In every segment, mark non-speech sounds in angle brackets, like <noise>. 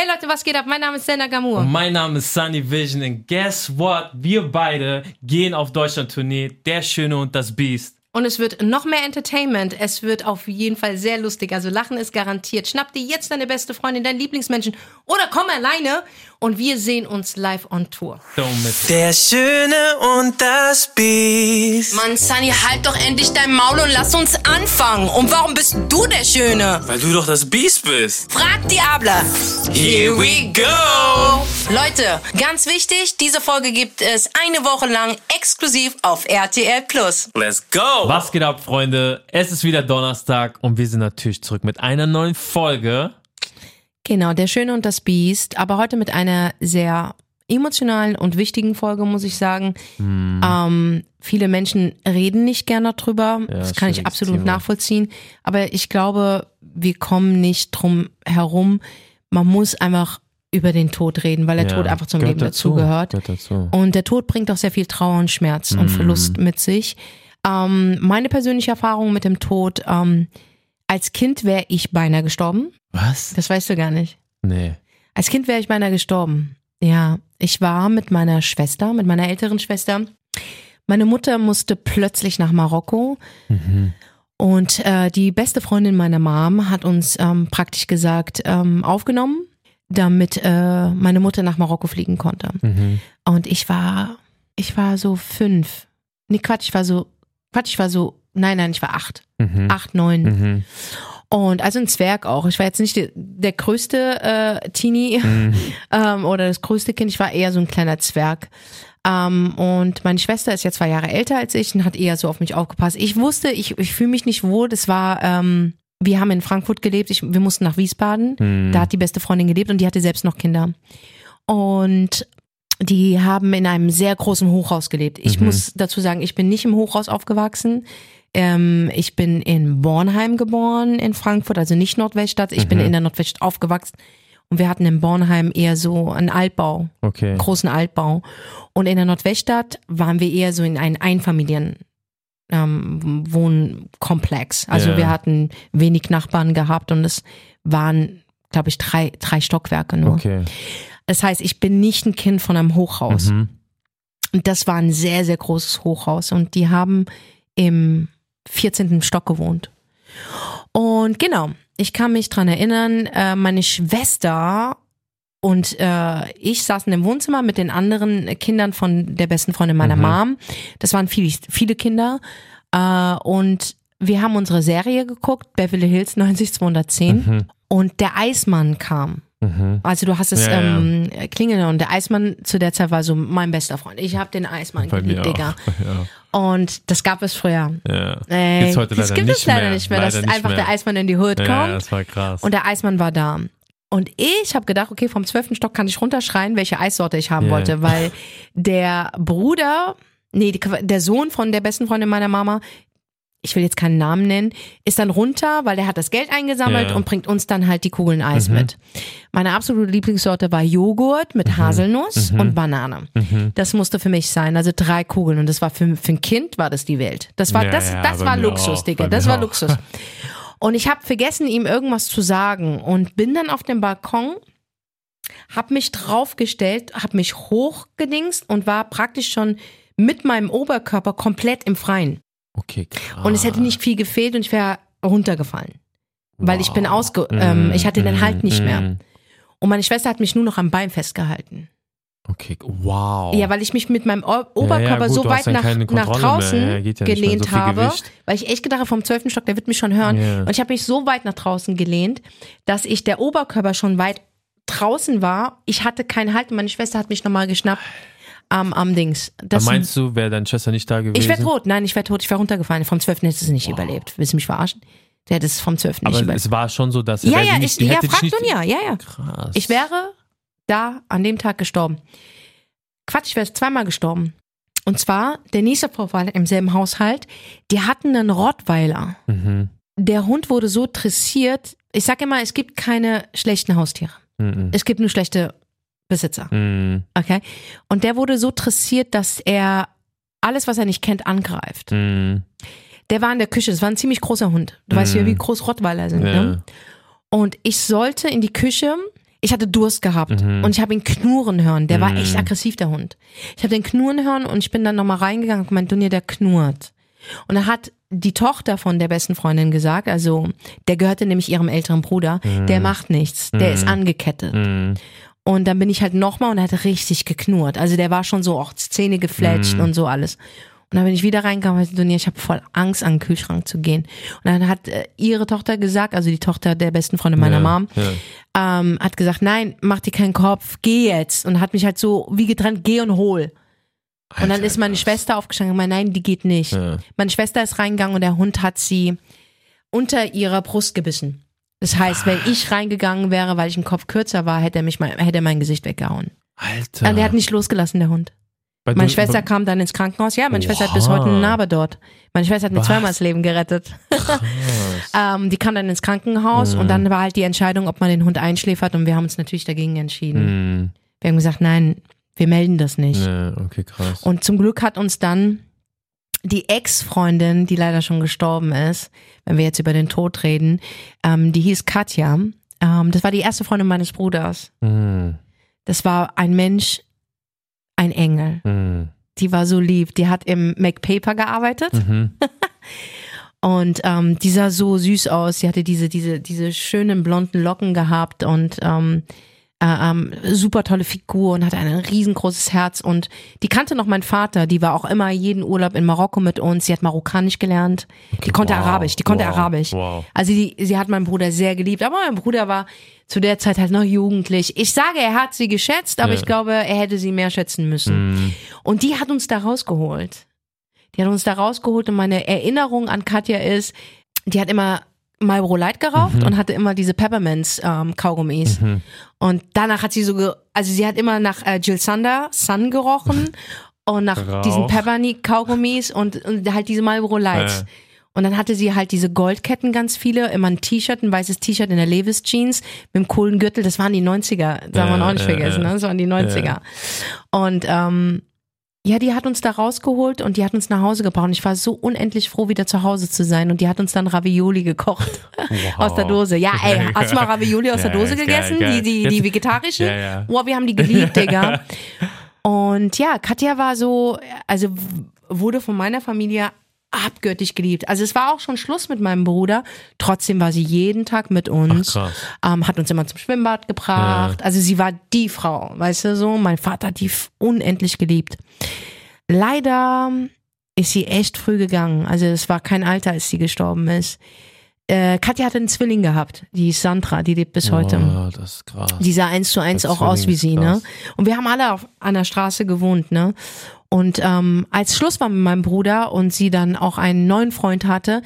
Hey Leute, was geht ab? Mein Name ist Senna Gamur. Und mein Name ist Sunny Vision und guess what? Wir beide gehen auf Deutschland-Tournee, Der Schöne und das Biest. Und es wird noch mehr Entertainment. Es wird auf jeden Fall sehr lustig. Also Lachen ist garantiert. Schnapp dir jetzt deine beste Freundin, deinen Lieblingsmenschen oder komm alleine und wir sehen uns live on Tour. Der Schöne und das Biest. Mann, Sunny, halt doch endlich dein Maul und lass uns anfangen. Und warum bist du der Schöne? Weil du doch das Biest bist. Frag Diabla. Here we go. Leute, ganz wichtig, diese Folge gibt es eine Woche lang exklusiv auf RTL Plus. Let's go. Was geht ab, Freunde? Es ist wieder Donnerstag und wir sind natürlich zurück mit einer neuen Folge. Genau, der Schöne und das Biest. Aber heute mit einer sehr emotionalen und wichtigen Folge, muss ich sagen. Ähm, viele Menschen reden nicht gerne drüber. das kann ich absolut Thema. nachvollziehen. Aber ich glaube, wir kommen nicht drum herum. Man muss einfach über den Tod reden, weil der Ja, Tod einfach zum Leben dazu, dazugehört. gehört dazu. Und der Tod bringt auch sehr viel Trauer und Schmerz und Verlust mit sich. Ähm, meine persönliche Erfahrung mit dem Tod, ähm, als Kind wäre ich beinahe gestorben. Was? Das weißt du gar nicht. Nee. Als Kind wäre ich beinahe gestorben. Ja, ich war mit meiner Schwester, mit meiner älteren Schwester. Meine Mutter musste plötzlich nach Marokko. Und äh, die beste Freundin meiner Mom hat uns ähm, praktisch gesagt ähm, aufgenommen, damit äh, meine Mutter nach Marokko fliegen konnte. Und ich war, ich war so fünf. Nee, Quatsch, ich war so, Quatsch, ich war so, nein, nein, ich war acht. Acht, neun. Mhm. Und also ein Zwerg auch. Ich war jetzt nicht der, der größte äh, Teenie <laughs> ähm, oder das größte Kind. Ich war eher so ein kleiner Zwerg. Ähm, und meine Schwester ist ja zwei Jahre älter als ich und hat eher so auf mich aufgepasst. Ich wusste, ich, ich fühle mich nicht wohl. Das war, ähm, wir haben in Frankfurt gelebt. Ich, wir mussten nach Wiesbaden. Da hat die beste Freundin gelebt und die hatte selbst noch Kinder. Und die haben in einem sehr großen Hochhaus gelebt. Ich muss dazu sagen, ich bin nicht im Hochhaus aufgewachsen. Ähm, ich bin in Bornheim geboren, in Frankfurt, also nicht Nordweststadt. Ich bin in der Nordweststadt aufgewachsen. Und wir hatten in Bornheim eher so einen Altbau, Okay. einen großen Altbau. Und in der Nordweststadt waren wir eher so in einem Einfamilien. Ähm, Wohnkomplex. Also Ja. wir hatten wenig Nachbarn gehabt und es waren, glaube ich, drei, drei Stockwerke nur. Okay. Das heißt, ich bin nicht ein Kind von einem Hochhaus. Mhm. Und das war ein sehr, sehr großes Hochhaus. Und die haben im 14. Stock gewohnt. Und genau, ich kann mich dran erinnern, äh, meine Schwester und äh, ich saßen im Wohnzimmer mit den anderen Kindern von der besten Freundin meiner Mom. Das waren viele, viele Kinder. Äh, und wir haben unsere Serie geguckt, Beverly Hills 90210. Und der Eismann kam. Also du hast es Ja, ja. ähm, klingeln und der Eismann zu der Zeit war so mein bester Freund. Ich habe den Eismann Bei geliebt. Digga. <laughs> Ja. Und das gab es früher. ja. Äh, Gibt's heute das leider gibt es leider mehr. nicht mehr, dass Leider nicht einfach mehr. der Eismann in die Hood Ja, kommt. das war krass. Und der Eismann war da. Und ich habe gedacht, okay, vom zwölften Stock kann ich runterschreien, welche Eissorte ich haben Ja. wollte, weil <laughs> der Bruder, nee, der Sohn von der besten Freundin meiner Mama, ich will jetzt keinen Namen nennen, ist dann runter, weil der hat das Geld eingesammelt Ja. und bringt uns dann halt die Kugeln Eis Mhm. mit. Meine absolute Lieblingssorte war Joghurt mit Haselnuss Mhm. und Banane. Das musste für mich sein, also drei Kugeln und das war für, für ein Kind war das die Welt. Das war Ja, das ja, das war Luxus, auch, Digga, das war auch. Luxus. Und ich habe vergessen, ihm irgendwas zu sagen und bin dann auf dem Balkon, hab mich draufgestellt, hab mich hochgedingst und war praktisch schon mit meinem Oberkörper komplett im Freien. Okay, krass. Und es hätte nicht viel gefehlt und ich wäre runtergefallen. Weil ich bin Wow. ausge, ähm, ich hatte den Mm, Halt nicht mehr. mm. Und meine Schwester hat mich nur noch am Bein festgehalten. Okay, wow. Ja, weil ich mich mit meinem O- Oberkörper gut, so du hast weit nach, nach draußen. Ja, ja gelehnt so habe, Gewicht. weil ich echt gedacht habe, vom zwölften Stock, der wird mich schon hören. Ja. Und ich habe mich so weit nach draußen gelehnt, dass ich der Oberkörper schon weit draußen war. Ich hatte keinen Halt und meine Schwester hat mich nochmal geschnappt am, am Dings. Das, Aber meinst du, wäre deine Schwester nicht da gewesen? ich wäre tot. Nein, ich wäre tot. Ich wäre runtergefallen. Vom zwölften hätte es nicht überlebt. Willst du mich verarschen? Der hätte es vom zwölften nicht Aber überlebt. es war schon so, dass Ja, wäre ja, ich, nicht, die ja, frag nicht, nun ja, ja, ja. Krass. Ich wäre da an dem Tag gestorben. Quatsch, ich wäre zweimal gestorben. Und zwar der nächste Vorfall im selben Haushalt. Die hatten einen Rottweiler. Mhm. Der Hund wurde so dressiert. Ich sage immer, es gibt keine schlechten Haustiere. Mhm. Es gibt nur schlechte Besitzer. Mhm. Okay? Und der wurde so dressiert, dass er alles, was er nicht kennt, angreift. Mhm. Der war in der Küche. Das war ein ziemlich großer Hund. Du weißt ja, wie groß Rottweiler sind. Ja. Ne? Und ich sollte in die Küche Ich hatte Durst gehabt und ich habe ihn knurren hören. Der war echt aggressiv, der Hund. Ich habe den knurren hören und ich bin dann nochmal reingegangen und gemeint, Dunja, der knurrt. Und da hat die Tochter von der besten Freundin gesagt, also der gehörte nämlich ihrem älteren Bruder, der macht nichts, der ist angekettet. Und dann bin ich halt nochmal und er hat richtig geknurrt. Also der war schon so auch Zähne gefletscht und so alles. Und dann bin ich wieder reingekommen und Dunja, ich habe voll Angst, an den Kühlschrank zu gehen. Und dann hat äh, ihre Tochter gesagt, also die Tochter der besten Freundin meiner Ja, Mom, ja. ähm, hat gesagt, nein, mach dir keinen Kopf, geh jetzt. Und hat mich halt so wie getrennt, geh und hol. Und dann ist meine Schwester aufgestanden und meinte, nein, die geht nicht. Ja. Meine Schwester ist reingegangen und der Hund hat sie unter ihrer Brust gebissen. Das heißt, wenn ich reingegangen wäre, weil ich ein Kopf kürzer war, hätte er mich mal, hätte er mein Gesicht weggehauen. Alter. Und der hat nicht losgelassen, der Hund. Bei Meine du- Schwester kam dann ins Krankenhaus. Ja, meine Schwester hat bis Oha. heute eine Narbe dort. Meine Schwester hat mir zweimal das Leben gerettet. <laughs> ähm, die kam dann ins Krankenhaus und dann war halt die Entscheidung, ob man den Hund einschläfert und wir haben uns natürlich dagegen entschieden. Hm, Wir haben gesagt, nein, wir melden das nicht. ja, okay, krass. Und zum Glück hat uns dann die Ex-Freundin, die leider schon gestorben ist, wenn wir jetzt über den Tod reden, ähm, die hieß Katja. Ähm, das war die erste Freundin meines Bruders. Hm, Das war ein Mensch, ein Engel. hm, Die war so lieb. Die hat im MacPaper gearbeitet mhm. <laughs> und ähm, die sah so süß aus. Sie hatte diese, diese, diese schönen blonden Locken gehabt und ähm, äh, ähm, super tolle Figur und hatte ein riesengroßes Herz und die kannte noch meinen Vater, die war auch immer jeden Urlaub in Marokko mit uns, sie hat Marokkanisch gelernt, die konnte Wow, Arabisch, die konnte wow, Arabisch. wow. Also die, sie hat meinen Bruder sehr geliebt, aber mein Bruder war zu der Zeit halt noch jugendlich. Ich sage, er hat sie geschätzt, aber Ja. ich glaube, er hätte sie mehr schätzen müssen. Hm, Und die hat uns da rausgeholt. Die hat uns da rausgeholt und meine Erinnerung an Katja ist, die hat immer Marlboro Light geraucht Mhm. und hatte immer diese Peppermints ähm, Kaugummis. Und danach hat sie so, also sie hat immer nach äh, Jill Sander Sun gerochen <laughs> und nach Rauch. diesen Pepperni Kaugummis und, und halt diese Marlboro Lights. Ja. Und dann hatte sie halt diese Goldketten ganz viele, immer ein T-Shirt, ein weißes T-Shirt in der Levis Jeans mit dem coolen Gürtel. Das waren die 90er, darf man auch nicht vergessen, ne? Das waren die 90er. Und ähm, ja, die hat uns da rausgeholt und die hat uns nach Hause gebracht. Und ich war so unendlich froh, wieder zu Hause zu sein. Und die hat uns dann Ravioli gekocht <laughs> aus der Dose. Ja, ey, <laughs> hast du mal Ravioli aus der Ja, Dose geil, gegessen? geil. Die, die, die vegetarischen? Ja, ja. Boah, wir haben die geliebt, <laughs> Digga. Und ja, Katja war so, also wurde von meiner Familie abgöttisch geliebt. Also es war auch schon Schluss mit meinem Bruder. Trotzdem war sie jeden Tag mit uns. Ach, krass. Ähm, hat uns immer zum Schwimmbad gebracht. Also sie war die Frau, weißt du so. Mein Vater hat die unendlich geliebt. Leider ist sie echt früh gegangen. Also es war kein Alter, als sie gestorben ist. Äh, Katja hatte einen Zwilling gehabt. Die ist Sandra, die lebt bis heute. Oh, das ist krass. Die sah eins zu eins auch aus Zwilling wie ist sie, ne? Und wir haben alle auf, an der Straße gewohnt, ne? Und ähm, als Schluss war mit meinem Bruder und sie dann auch einen neuen Freund hatte,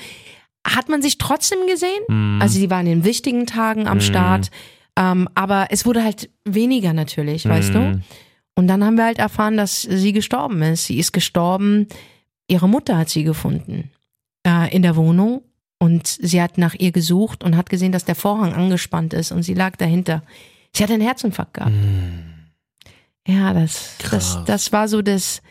hat man sich trotzdem gesehen. Mhm. Also sie waren in wichtigen Tagen am Start, ähm, aber es wurde halt weniger natürlich, weißt du? Mhm. Und dann haben wir halt erfahren, dass sie gestorben ist. Sie ist gestorben. Ihre Mutter hat sie gefunden äh, in der Wohnung und sie hat nach ihr gesucht und hat gesehen, dass der Vorhang angespannt ist und sie lag dahinter. Sie hat einen Herzinfarkt gehabt. Ja, das, das, das war so das,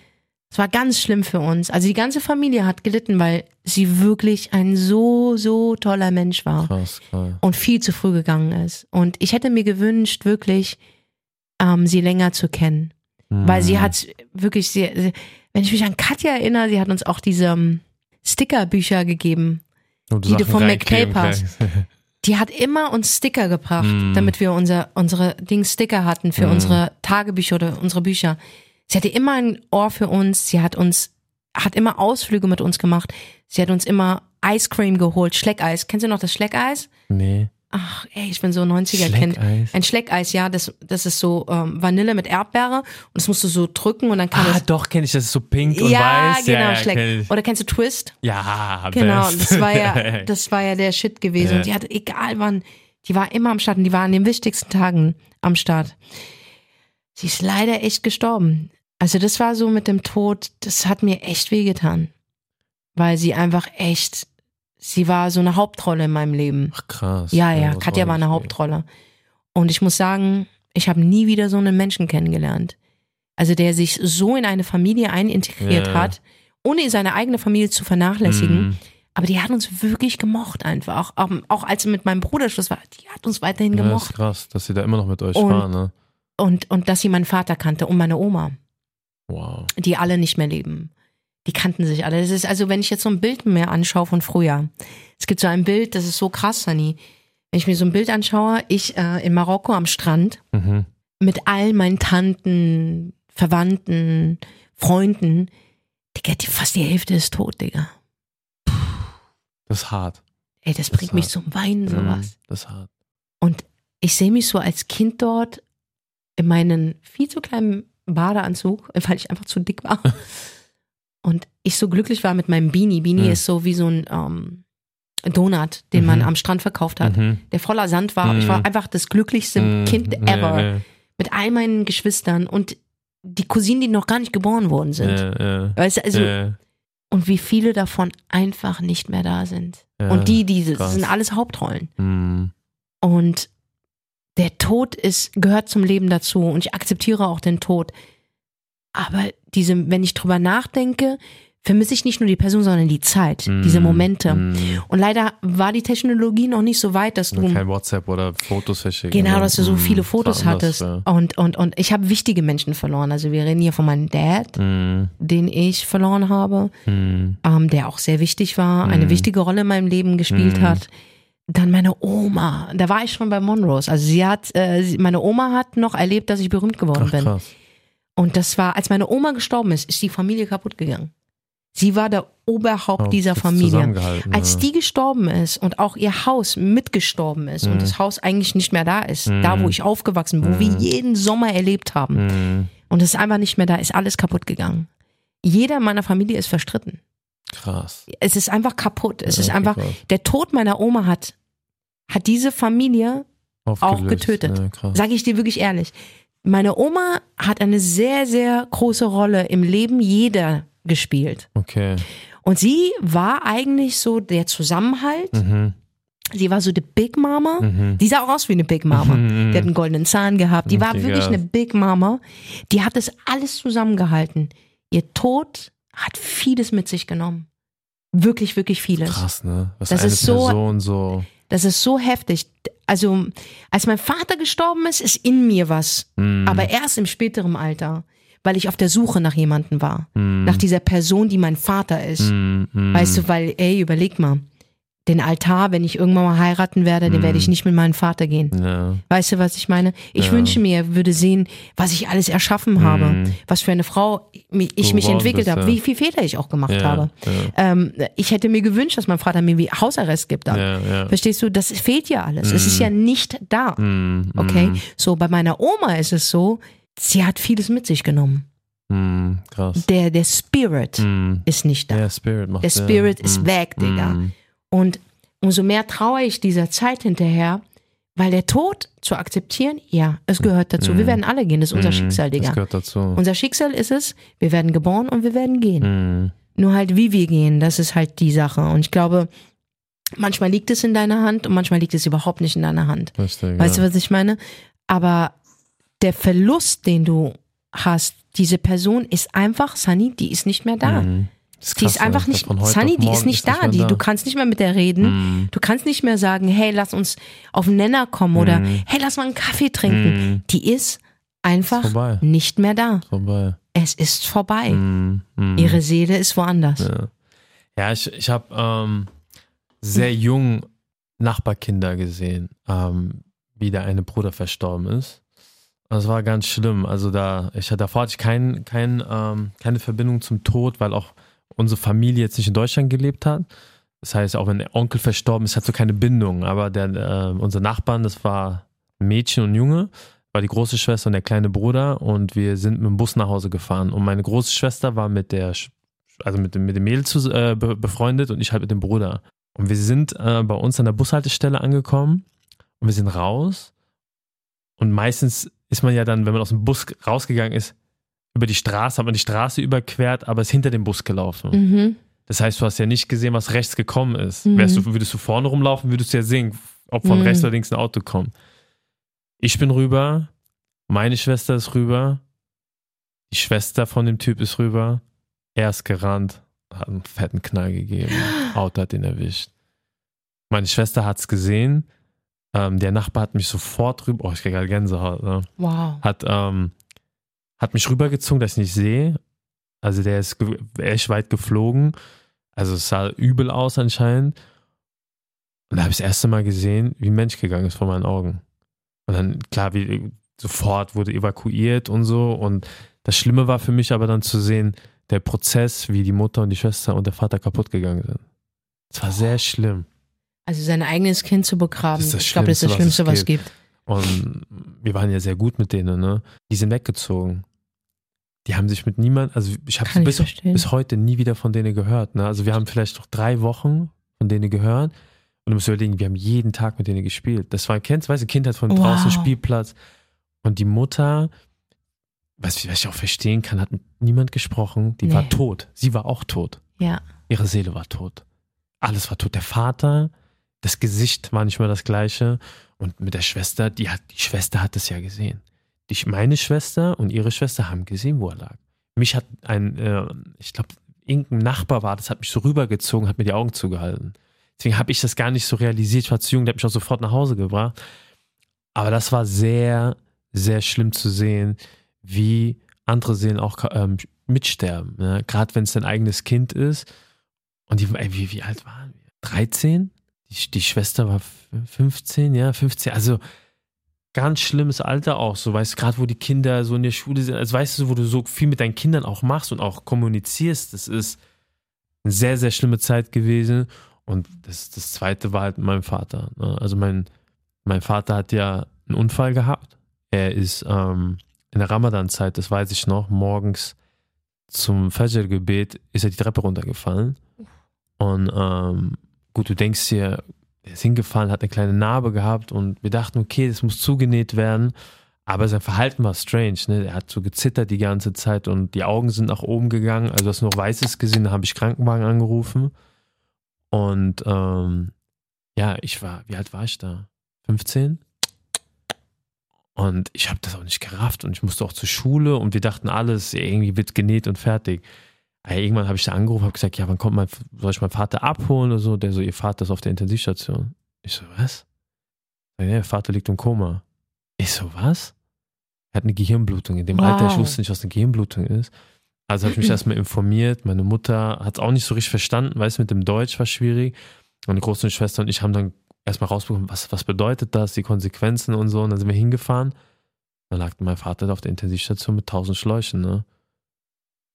das war ganz schlimm für uns. Also die ganze Familie hat gelitten, weil sie wirklich ein so, so toller Mensch war Krass, krass. und viel zu früh gegangen ist. Und ich hätte mir gewünscht, wirklich ähm, sie länger zu kennen. Weil Mhm. sie hat wirklich, sehr, wenn ich mich an Katja erinnere, sie hat uns auch diese ähm, Stickerbücher gegeben. Die du Sachen vom reinkleben McPaper kannst. <laughs> Die hat immer uns Sticker gebracht, Mm. damit wir unser, unsere Dings Sticker hatten für Mm. unsere Tagebücher oder unsere Bücher. Sie hatte immer ein Ohr für uns. Sie hat uns, hat immer Ausflüge mit uns gemacht. Sie hat uns immer Ice Cream geholt, Schleckeis. Kennst du noch das Schleckeis? Nee. Ach, ey, ich bin so 90er-Kind. Schleckeis? Ein Schleckeis, ja, das, das ist so ähm, Vanille mit Erdbeere und das musst du so drücken und dann kann Ah, es. doch, kenne ich. Das ist so pink und ja, weiß. genau, ja, Schleck. kenn. Oder kennst du Twist? Ja, Genau, best. das war ja, <laughs> das war ja der Shit gewesen. Ja. Und die hatte, egal wann, die war immer am Start und die war an den wichtigsten Tagen am Start. Sie ist leider echt gestorben. Also das war so mit dem Tod, das hat mir echt wehgetan. Weil sie einfach echt, sie war so eine Hauptrolle in meinem Leben. Ach, krass. Ja, ja, das Katja war eine Hauptrolle. Und ich muss sagen, ich habe nie wieder so einen Menschen kennengelernt. Also der sich so in eine Familie einintegriert Ja. hat, ohne seine eigene Familie zu vernachlässigen. Mhm. Aber die hat uns wirklich gemocht einfach. Auch, auch als sie mit meinem Bruder Schluss war, die hat uns weiterhin Ja, ist gemocht. krass, dass sie da immer noch mit euch Und- war, ne? Und, und dass sie meinen Vater kannte und meine Oma, Wow. die alle nicht mehr leben. Die kannten sich alle. Das ist also, wenn ich jetzt so ein Bild mir anschaue von früher. Es gibt so ein Bild, das ist so krass, Sunny. Wenn ich mir so ein Bild anschaue, ich äh, in Marokko am Strand Mhm. mit all meinen Tanten, Verwandten, Freunden. Digga, die, fast die Hälfte ist tot, Digga. Das ist hart. Ey, das Das bringt mich zum Weinen, Mhm, sowas. Das ist hart. Und ich sehe mich so als Kind dort in meinen viel zu kleinen Badeanzug, <laughs> weil ich einfach zu dick war. Und ich so glücklich war mit meinem Beanie. Beanie Mhm. ist so wie so ein ähm, Donut, den man Mhm. am Strand verkauft hat, Mhm. der voller Sand war. Ich war Mhm. einfach das glücklichste Mhm. Kind ever. Mit all meinen Geschwistern und die Cousinen, die noch gar nicht geboren worden sind. Weißt du, also, und wie viele davon einfach nicht mehr da sind. Und die, die, das sind alles Hauptrollen. Mhm. Und der Tod ist, gehört zum Leben dazu und ich akzeptiere auch den Tod. Aber diese, wenn ich drüber nachdenke, vermisse ich nicht nur die Person, sondern die Zeit, diese Mhm. Momente. Mhm. Und leider war die Technologie noch nicht so weit, dass du Kein WhatsApp oder Fotos verschicken. genau, dass du so Mhm. viele Fotos hattest. anders, Und und und ich habe wichtige Menschen verloren. Also wir reden hier von meinem Dad, Ja. Mhm. den ich verloren habe, Mhm. ähm, der auch sehr wichtig war, eine Mhm. wichtige Rolle in meinem Leben gespielt hat. Dann meine Oma, da war ich schon bei Monrose. Also sie hat, äh, meine Oma hat noch erlebt, dass ich berühmt geworden Ach, bin. krass. Und das war, als meine Oma gestorben ist, ist die Familie kaputt gegangen. Sie war der Oberhaupt Oh, dieser Familie. Als die gestorben ist und auch ihr Haus mitgestorben ist Mhm. und das Haus eigentlich nicht mehr da ist, Mhm. da wo ich aufgewachsen bin, wo wir Mhm. jeden Sommer erlebt haben Mhm. und es ist einfach nicht mehr da, ist alles kaputt gegangen. Jeder in meiner Familie ist verstritten. Krass. Es ist einfach kaputt. Es Ja, ist einfach, krass. der Tod meiner Oma hat, hat diese Familie, Aufgelöst. getötet. Ja, sage ich dir wirklich ehrlich, meine Oma hat eine sehr, sehr große Rolle im Leben jeder gespielt. Okay. Und sie war eigentlich so der Zusammenhalt. Mhm. Sie war so die Big Mama. Mhm. Die sah auch aus wie eine Big Mama. Mhm. Die hat einen goldenen Zahn gehabt. Die war Richtig wirklich eine Big Mama. Die hat das alles zusammengehalten. Ihr Tod hat vieles mit sich genommen. Wirklich, wirklich vieles. Krass, ne? Was Das eine ist so- Person so. Das ist so heftig. Also, als mein Vater gestorben ist, ist in mir was. Mhm. Aber erst im späteren Alter. Weil ich auf der Suche nach jemandem war. Mhm. Nach dieser Person, die mein Vater ist. Mhm. Weißt du, weil, ey, überleg mal. Den Altar, wenn ich irgendwann mal heiraten werde, den Mhm. werde ich nicht mit meinem Vater gehen. Ja. Weißt du, was ich meine? Ich Ja. wünsche mir, er würde sehen, was ich alles erschaffen habe, Mhm. was für eine Frau ich mich entwickelt habe, ja. wie viel Fehler ich auch gemacht habe. Ähm, ich hätte mir gewünscht, dass mein Vater mir wie Hausarrest gibt dann. Verstehst du? Das fehlt ja alles. Es ist ja nicht da. Mhm. Okay? Mhm. So, bei meiner Oma ist es so, sie hat vieles mit sich genommen. Mhm. Krass. Der, der Spirit Mhm. ist nicht da. Ja, Spirit macht Der Spirit ist Mhm. weg, Digga. Mhm. Und umso mehr traue ich dieser Zeit hinterher, weil der Tod zu akzeptieren, ja, es gehört dazu. Wir werden alle gehen, das ist unser Mhm. Schicksal, Das Digga. gehört dazu. Unser Schicksal ist es, wir werden geboren und wir werden gehen. Mhm. Nur halt, wie wir gehen, das ist halt die Sache. Und ich glaube, manchmal liegt es in deiner Hand und manchmal liegt es überhaupt nicht in deiner Hand. Richtig, Weißt ja. du, was ich meine? Aber der Verlust, den du hast, diese Person ist einfach, Sunny, die ist nicht mehr da. Mhm. Das Die krass, ist einfach nicht, Sunny, die ist nicht da. mehr Die, du kannst nicht mehr mit der reden. Mhm. Du kannst nicht mehr sagen, hey, lass uns auf den Nenner kommen oder Mhm. hey, lass mal einen Kaffee trinken. Mhm. Die ist einfach Ist nicht mehr da. Vorbei. Es ist vorbei. Mhm. Mhm. Ihre Seele ist woanders. Ja, ja ich, ich habe ähm, sehr jung Nachbarkinder gesehen, ähm, wie der eine Bruder verstorben ist. Das war ganz schlimm. Also da, ich davor hatte ich kein, kein, ähm, keine Verbindung zum Tod, weil auch unsere Familie jetzt nicht in Deutschland gelebt hat. Das heißt, auch wenn der Onkel verstorben ist, hat so keine Bindung. Aber der, äh, unser Nachbarn, das war Mädchen und Junge, war die große Schwester und der kleine Bruder und wir sind mit dem Bus nach Hause gefahren. Und meine große Schwester war mit der, also mit dem, mit dem Mädel zu, äh, be befreundet und ich halt mit dem Bruder. Und wir sind äh, bei uns an der Bushaltestelle angekommen und wir sind raus. Und meistens ist man ja dann, wenn man aus dem Bus rausgegangen ist, über die Straße, hat man die Straße überquert, aber ist hinter dem Bus gelaufen. Mhm. Das heißt, du hast ja nicht gesehen, was rechts gekommen ist. Mhm. Wärst du, würdest du vorne rumlaufen, würdest du ja sehen, ob von Mhm. rechts oder links ein Auto kommt. Ich bin rüber, meine Schwester ist rüber, die Schwester von dem Typ ist rüber, er ist gerannt hat einen fetten Knall gegeben. <gasps> Auto hat ihn erwischt. Meine Schwester hat's gesehen. Ähm, der Nachbar hat mich sofort rüber, oh, ich krieg halt Gänsehaut, ne? Wow. hat, ähm, hat mich rübergezogen, dass ich nicht sehe. Also der ist echt weit geflogen. Also es sah übel aus anscheinend. Und da habe ich das erste Mal gesehen, wie ein Mensch gegangen ist vor meinen Augen. Und dann, klar, wie sofort wurde evakuiert und so. Und das Schlimme war für mich aber dann zu sehen, der Prozess, wie die Mutter und die Schwester und der Vater kaputt gegangen sind. Es war sehr schlimm. Also sein eigenes Kind zu begraben, Das ist das ich glaube, das ist das Schlimmste, was es gibt. Und wir waren ja sehr gut mit denen, ne? Die sind weggezogen. Die haben sich mit niemand, also ich habe bis, verstehen. bis heute nie wieder von denen gehört. Ne? Also wir haben vielleicht noch drei Wochen von denen gehört. Und du musst überlegen, wir haben jeden Tag mit denen gespielt. Das war, kennst weißt du, Kindheit von Wow. draußen, Spielplatz. Und die Mutter, was, was ich auch verstehen kann, hat mit niemand gesprochen. Die war Nee. tot. Sie war auch tot. Ja. Ihre Seele war tot. Alles war tot. Der Vater, das Gesicht war nicht mehr das gleiche. Und mit der Schwester, die hat, die Schwester hat es ja gesehen. Die, meine Schwester und ihre Schwester haben gesehen, wo er lag. Mich hat ein, äh, ich glaube, irgendein Nachbar war, das hat mich so rübergezogen, hat mir die Augen zugehalten. Deswegen habe ich das gar nicht so realisiert. Ich war zu jung, der hat mich auch sofort nach Hause gebracht. Aber das war sehr, sehr schlimm zu sehen, wie andere Seelen auch ähm, mitsterben. Ne? Gerade wenn es dein eigenes Kind ist. Und die, ey, wie, wie alt waren wir? 13? Die, die Schwester war f- 15, ja, 15. Also ganz schlimmes Alter auch, so weißt du, gerade wo die Kinder so in der Schule sind, also weißt du, wo du so viel mit deinen Kindern auch machst und auch kommunizierst, das ist eine sehr, sehr schlimme Zeit gewesen. Und das, das zweite war halt meinem Vater. Ne? Also mein, mein Vater hat ja einen Unfall gehabt. Er ist ähm, in der Ramadan-Zeit, das weiß ich noch, morgens zum Fajr-Gebet ist er die Treppe runtergefallen. Und ähm, gut, du denkst dir, er ist hingefallen, hat eine kleine Narbe gehabt und wir dachten, okay, das muss zugenäht werden. Aber sein Verhalten war strange. Ne? Er hat so gezittert die ganze Zeit und die Augen sind nach oben gegangen. Also, du hast nur Weißes gesehen, da habe ich Krankenwagen angerufen. Und ähm, ja, ich war, wie alt war ich da? 15? Und ich habe das auch nicht gerafft und ich musste auch zur Schule und wir dachten alles, irgendwie wird genäht und fertig. Aber irgendwann habe ich da angerufen, habe gesagt, ja, wann kommt mein, soll ich meinen Vater abholen oder so? Der so, ihr Vater ist auf der Intensivstation. Ich so, was? Ja, ihr Vater liegt im Koma. Ich so, was? Er hat eine Gehirnblutung. In dem Wow. Alter, ich wusste nicht, was eine Gehirnblutung ist. Also habe ich mich <laughs> erstmal informiert. Meine Mutter hat es auch nicht so richtig verstanden, weil es mit dem Deutsch war schwierig. Meine große Schwester und ich haben dann erstmal rausbekommen, was, was bedeutet das, die Konsequenzen und so. Und dann sind wir hingefahren. Dann lag mein Vater auf der Intensivstation mit tausend Schläuchen, ne?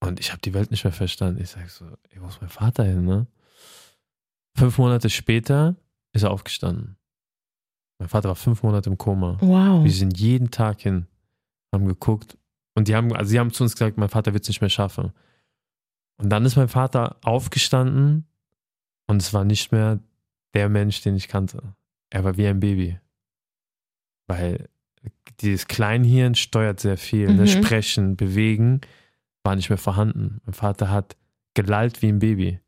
Und ich habe die Welt nicht mehr verstanden. Ich sag so, ey, wo ist mein Vater hin, ne? Fünf Monate später ist er aufgestanden. Mein Vater war fünf Monate im Koma. Wow. Wir sind jeden Tag hin, haben geguckt. Und die haben, also sie haben zu uns gesagt, mein Vater wird es nicht mehr schaffen. Und dann ist mein Vater aufgestanden und es war nicht mehr der Mensch, den ich kannte. Er war wie ein Baby. Weil dieses Kleinhirn steuert sehr viel. Ne? Mhm. Sprechen, bewegen war nicht mehr vorhanden. Mein Vater hat gelallt wie ein Baby.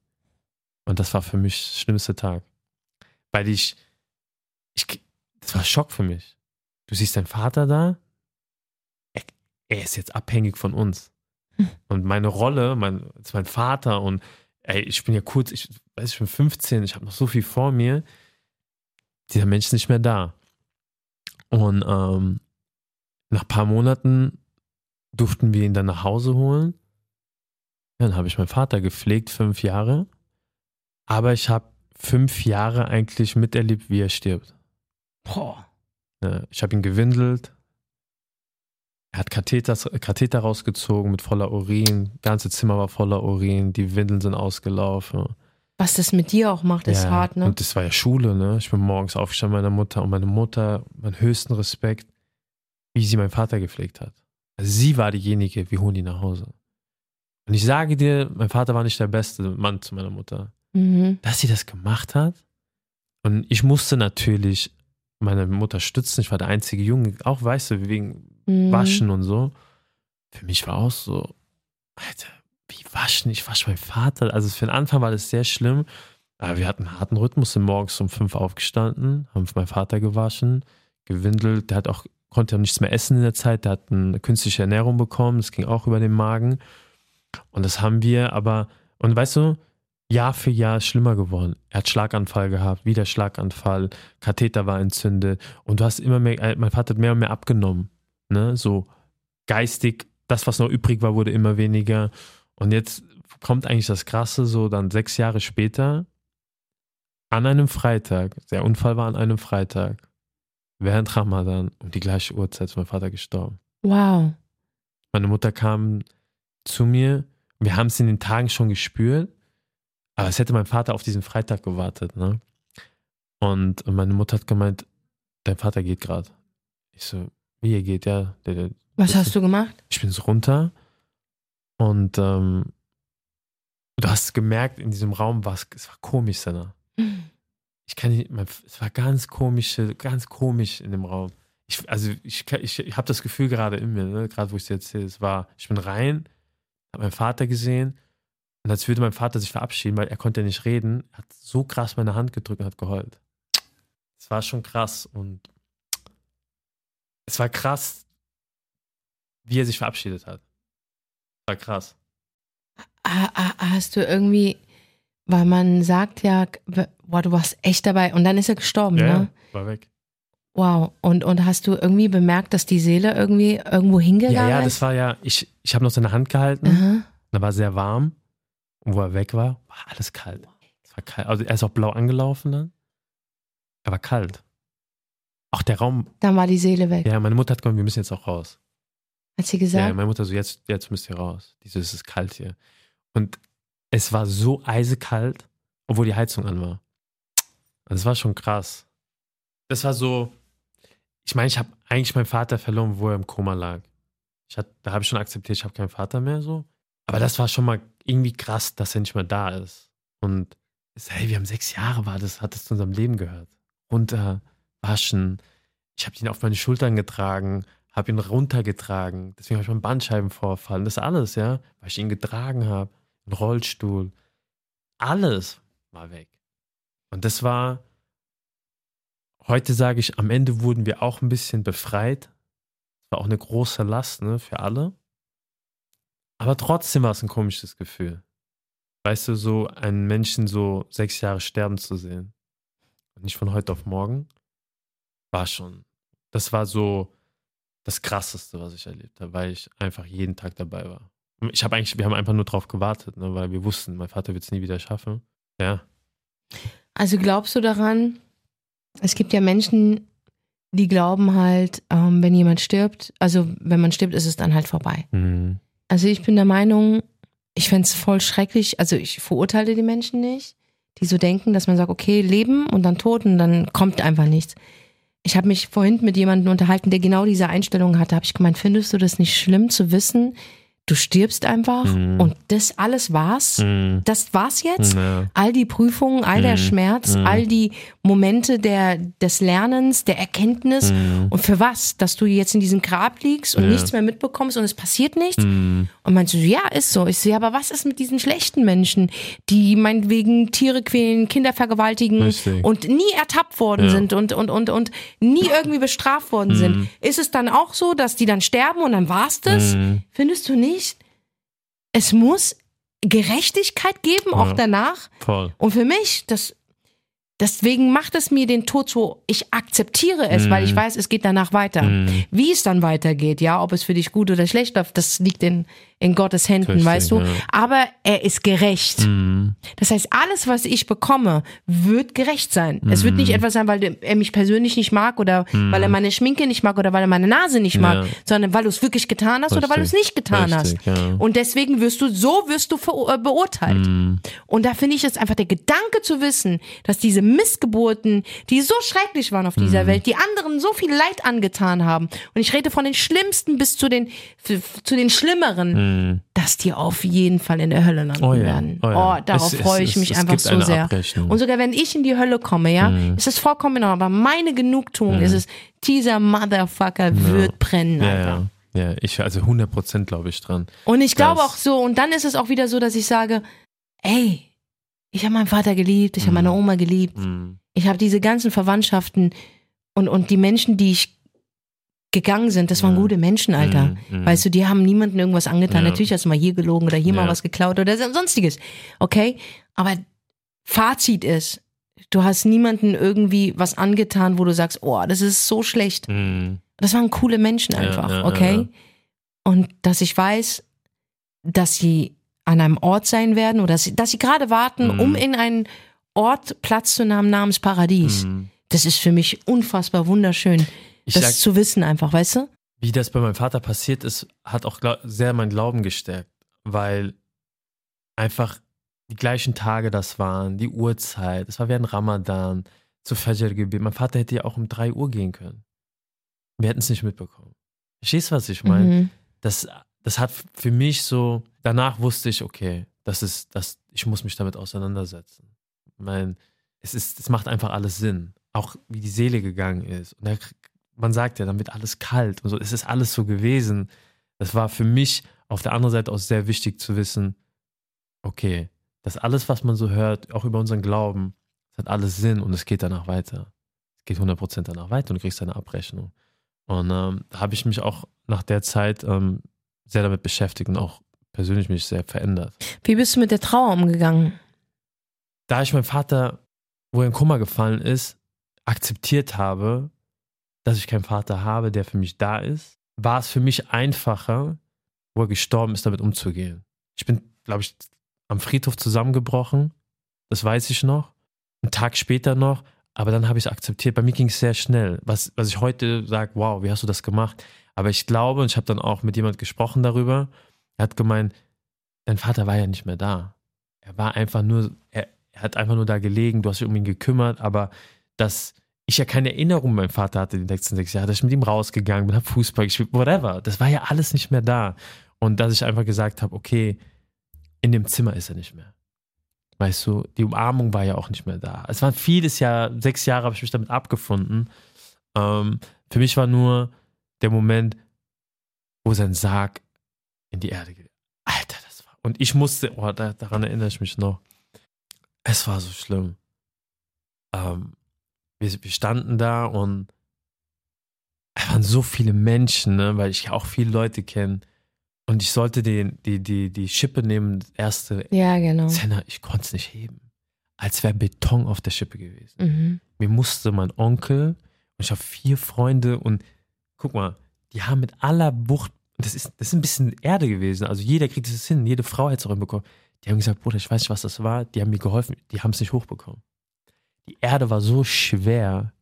Und das war für mich der schlimmste Tag. Weil ich, ich, das war Schock für mich. Du siehst deinen Vater da, er, er ist jetzt abhängig von uns. Und meine Rolle, mein, ist mein Vater und ey, ich bin ja kurz, ich weiß, ich bin 15, ich habe noch so viel vor mir. Dieser Mensch ist nicht mehr da. Und ähm, nach ein paar Monaten durften wir ihn dann nach Hause holen. Dann habe ich meinen Vater gepflegt, fünf Jahre. Aber ich habe fünf Jahre eigentlich miterlebt, wie er stirbt. Boah. Ja, ich habe ihn gewindelt. Er hat Katheter, Katheter rausgezogen mit voller Urin. Das ganze Zimmer war voller Urin. Die Windeln sind ausgelaufen. Was das mit dir auch macht, ist ja, hart, ne? Und das war ja Schule, ne? Ich bin morgens aufgestanden mit meiner Mutter und meine Mutter, meinen höchsten Respekt, wie sie meinen Vater gepflegt hat. Also sie war diejenige, wir holen ihn nach Hause. Und ich sage dir, mein Vater war nicht der beste Mann zu meiner Mutter. Mhm. Dass sie das gemacht hat. Und ich musste natürlich meine Mutter stützen. Ich war der einzige Junge, auch weißt du, wegen Mhm. Waschen und so. Für mich war auch so, Alter, wie waschen? Ich wasche meinen Vater. Also für den Anfang war das sehr schlimm. Aber wir hatten einen harten Rhythmus, sind morgens um fünf aufgestanden, haben für meinen Vater gewaschen, gewindelt. Der hat auch, konnte nichts mehr essen in der Zeit. Der hat eine künstliche Ernährung bekommen. Das ging auch über den Magen. Und das haben wir aber, Und weißt du, Jahr für Jahr ist schlimmer geworden. Er hat Schlaganfall gehabt, wieder Schlaganfall, Katheter war entzündet und du hast immer mehr, äh, mein Vater hat mehr und mehr abgenommen. Ne? So geistig, das, was noch übrig war, wurde immer weniger. Und jetzt kommt eigentlich das Krasse, so dann sechs Jahre später, an einem Freitag, der Unfall war an einem Freitag, während Ramadan, um die gleiche Uhrzeit ist mein Vater gestorben. Wow. Meine Mutter kam zu mir, wir haben es in den Tagen schon gespürt, aber es hätte mein Vater auf diesen Freitag gewartet, ne? Und meine Mutter hat gemeint, dein Vater geht gerade. Ich so, wie er geht, ja. Der, der, Was hast du gemacht? ich bin so runter und ähm, du hast gemerkt, in diesem Raum war es, war komisch, Senna. Ich kann nicht, mein, es war ganz komisch, ganz komisch in dem Raum. Ich, also ich, ich, ich habe das Gefühl gerade in mir, ne? gerade wo ich es erzähle, es war, ich bin rein, habe meinen Vater gesehen und als würde mein Vater sich verabschieden, weil er konnte ja nicht reden, hat so krass meine Hand gedrückt und hat geheult. Es war schon krass und es war krass, wie er sich verabschiedet hat. War krass. Hast du irgendwie, weil man sagt ja, boah, du warst echt dabei und dann ist er gestorben, Ja, ne? war weg. Wow. Und, und hast du irgendwie bemerkt, dass die Seele irgendwie irgendwo hingegangen Ja, ja, ist? das war ja, ich, ich habe noch seine Hand gehalten, Aha. da war sehr warm und wo er weg war, war alles kalt. Es war kalt. Also er ist auch blau angelaufen dann, er war kalt. Auch der Raum, Dann war die Seele weg. ja, meine Mutter hat gesagt, wir müssen jetzt auch raus. Hat sie Ja, gesagt? meine Mutter so, jetzt, jetzt müsst ihr raus. Die so, es ist kalt hier. Und es war so eisekalt, obwohl die Heizung an war. Und das war schon krass. Das war so, ich meine, ich habe eigentlich meinen Vater verloren, wo er im Koma lag. Hat, da habe ich schon akzeptiert, ich habe keinen Vater mehr so. Aber das war schon mal irgendwie krass, dass er nicht mehr da ist. Und es- hey, wir haben sechs Jahre war das, hat das zu unserem Leben gehört. Runter, waschen. Ich habe ihn auf meine Schultern getragen, habe ihn runtergetragen. Deswegen habe ich meinen Bandscheibenvorfall. Das alles, ja, weil ich ihn getragen habe. Ein Rollstuhl. Alles war weg. Und das war, heute sage ich, am Ende wurden wir auch ein bisschen befreit. Es war auch eine große Last, ne, für alle. Aber trotzdem war es ein komisches Gefühl. Weißt du, so einen Menschen so sechs Jahre sterben zu sehen. Nicht von heute auf morgen. War schon. Das war so das Krasseste, was ich erlebt habe, weil ich einfach jeden Tag dabei war. Ich habe eigentlich, wir haben einfach nur drauf gewartet, ne, weil wir wussten, mein Vater wird es nie wieder schaffen. Ja. Also glaubst du daran? Es gibt ja Menschen, die glauben halt, ähm, wenn jemand stirbt, also wenn man stirbt, ist es dann halt vorbei. Mhm. Also ich bin der Meinung, ich fänd's voll schrecklich, also ich verurteile die Menschen nicht, die so denken, dass man sagt, okay, leben und dann tot und dann kommt einfach nichts. Ich habe mich vorhin mit jemandem unterhalten, der genau diese Einstellung hatte. Habe ich gemeint, findest du das nicht schlimm zu wissen, du stirbst einfach Mhm. und das alles war's? Mhm. Das war's jetzt? Ja. all die Prüfungen, all der Mhm. Schmerz, Mhm. all die Momente der, des Lernens, der Erkenntnis. Mhm. Und für was? Dass du jetzt in diesem Grab liegst und Ja. nichts mehr mitbekommst und es passiert nichts? Mhm. Und meinst du, ja, ist so. Ich so, ja, aber was ist mit diesen schlechten Menschen, die meinetwegen Tiere quälen, Kinder vergewaltigen Richtig. und nie ertappt worden sind und, und, und, und nie <laughs> irgendwie bestraft worden sind? Ist es dann auch so, dass die dann sterben und dann war's das? Findest du nicht? Es muss Gerechtigkeit geben, auch Ja. danach. Voll. Und für mich, das, deswegen macht es mir den Tod so, ich akzeptiere es, Mhm. weil ich weiß, es geht danach weiter. Mhm. Wie es dann weitergeht, ja, ob es für dich gut oder schlecht läuft, das liegt in, in Gottes Händen, Richtig, weißt du. ja. Aber er ist gerecht. Mhm. Das heißt, alles, was ich bekomme, wird gerecht sein. Es wird Mhm. nicht etwas sein, weil er mich persönlich nicht mag oder weil er meine Schminke nicht mag oder weil er meine Nase nicht mag, Ja. sondern weil du es wirklich getan hast oder weil du es nicht getan Richtig, hast. ja. Und deswegen wirst du, so wirst du äh, beurteilt. Mhm. Und da finde ich es einfach der Gedanke zu wissen, dass diese Missgeburten, die so schrecklich waren auf dieser Mhm. Welt, die anderen so viel Leid angetan haben, und ich rede von den Schlimmsten bis zu den, zu den Schlimmeren, Mhm. dass die auf jeden Fall in der Hölle landen Oh ja, werden. oh ja. darauf Es- es- freue ich es- mich es einfach so sehr. Abrechnung. Und sogar wenn ich in die Hölle komme, ja, ist es vollkommen in Ordnung. Aber meine Genugtuung ist es, dieser Motherfucker wird brennen, Ja, Alter. ja. Ja, ich, also 100 Prozent glaube ich dran. Und ich glaube auch so, und dann ist es auch wieder so, dass ich sage, ey, ich habe meinen Vater geliebt, ich habe meine Oma geliebt, Mhm. ich habe diese ganzen Verwandtschaften und, und die Menschen, die ich gegangen sind, das waren gute Menschen, Alter. Mhm, mhm. Weißt du, die haben niemandem irgendwas angetan. Ja. Natürlich hast du mal hier gelogen oder hier mal Ja. was geklaut oder sonstiges. Okay? Aber Fazit ist, du hast niemandem irgendwie was angetan, wo du sagst, oh, das ist so schlecht. Mhm. Das waren coole Menschen Ja, einfach, ja, okay? ja, ja. Und dass ich weiß, dass sie an einem Ort sein werden oder dass sie, dass sie gerade warten, um in einen Ort Platz zu nehmen namens Paradies. Das ist für mich unfassbar wunderschön, Ich das sag, zu wissen einfach, weißt du? wie das bei meinem Vater passiert ist, hat auch sehr mein Glauben gestärkt, weil einfach die gleichen Tage das waren, die Uhrzeit, es war während Ramadan, zu Fajr gebeten. Mein Vater hätte ja auch um 3 Uhr gehen können. Wir hätten es nicht mitbekommen. Verstehst du, was ich meine? Mhm. Das, das hat für mich so, danach wusste ich, okay, das ist, das, ich muss mich damit auseinandersetzen. Ich meine, es ist, es macht einfach alles Sinn. Auch wie die Seele gegangen ist. Und da, man sagt ja, dann wird alles kalt und so. Es ist alles so gewesen. Das war für mich auf der anderen Seite auch sehr wichtig zu wissen, okay, das alles, was man so hört, auch über unseren Glauben, das hat alles Sinn und es geht danach weiter. Es geht 100% danach weiter und du kriegst deine Abrechnung. Und ähm, da habe ich mich auch nach der Zeit ähm, sehr damit beschäftigt und auch persönlich mich sehr verändert. Wie bist du mit der Trauer umgegangen? Da ich meinen Vater, wo er in Koma gefallen ist, akzeptiert habe, dass ich keinen Vater habe, der für mich da ist, war es für mich einfacher, wo er gestorben ist, damit umzugehen. Ich bin, glaube ich, am Friedhof zusammengebrochen, das weiß ich noch. Einen Tag später noch, aber dann habe ich es akzeptiert. Bei mir ging es sehr schnell. Was, was ich heute sage, wow, wie hast du das gemacht? Aber ich glaube, und ich habe dann auch mit jemand gesprochen darüber, er hat gemeint, dein Vater war ja nicht mehr da. Er war einfach nur, er, er hat einfach nur da gelegen, du hast dich um ihn gekümmert, aber dass ich ja keine Erinnerung an meinen Vater hatte den letzten sechs Jahren, dass ich mit ihm rausgegangen bin, habe Fußball gespielt, whatever. Das war ja alles nicht mehr da. Und dass ich einfach gesagt habe, okay, in dem Zimmer ist er nicht mehr. Weißt du, die Umarmung war ja auch nicht mehr da. Es war vieles Jahr, sechs Jahre habe ich mich damit abgefunden. Ähm, für mich war nur der Moment, wo sein Sarg in die Erde geht. Alter, das war. Und ich musste, oh, da, daran erinnere ich mich noch. Es war so schlimm. Ähm, wir, wir standen da und es waren so viele Menschen, ne, weil ich ja auch viele Leute kenne. Und ich sollte den, die, die, die Schippe nehmen, das erste Ja, genau. Zenner, ich konnte es nicht heben. Als wäre Beton auf der Schippe gewesen. Mhm. Mir musste mein Onkel und ich habe vier Freunde und guck mal, die haben mit aller Wucht, das ist, das ist ein bisschen Erde gewesen. Also jeder kriegt es hin, jede Frau hätte es auch hinbekommen. Die haben gesagt, Bruder, ich weiß nicht, was das war. Die haben mir geholfen, die haben es nicht hochbekommen. Die Erde war so schwer,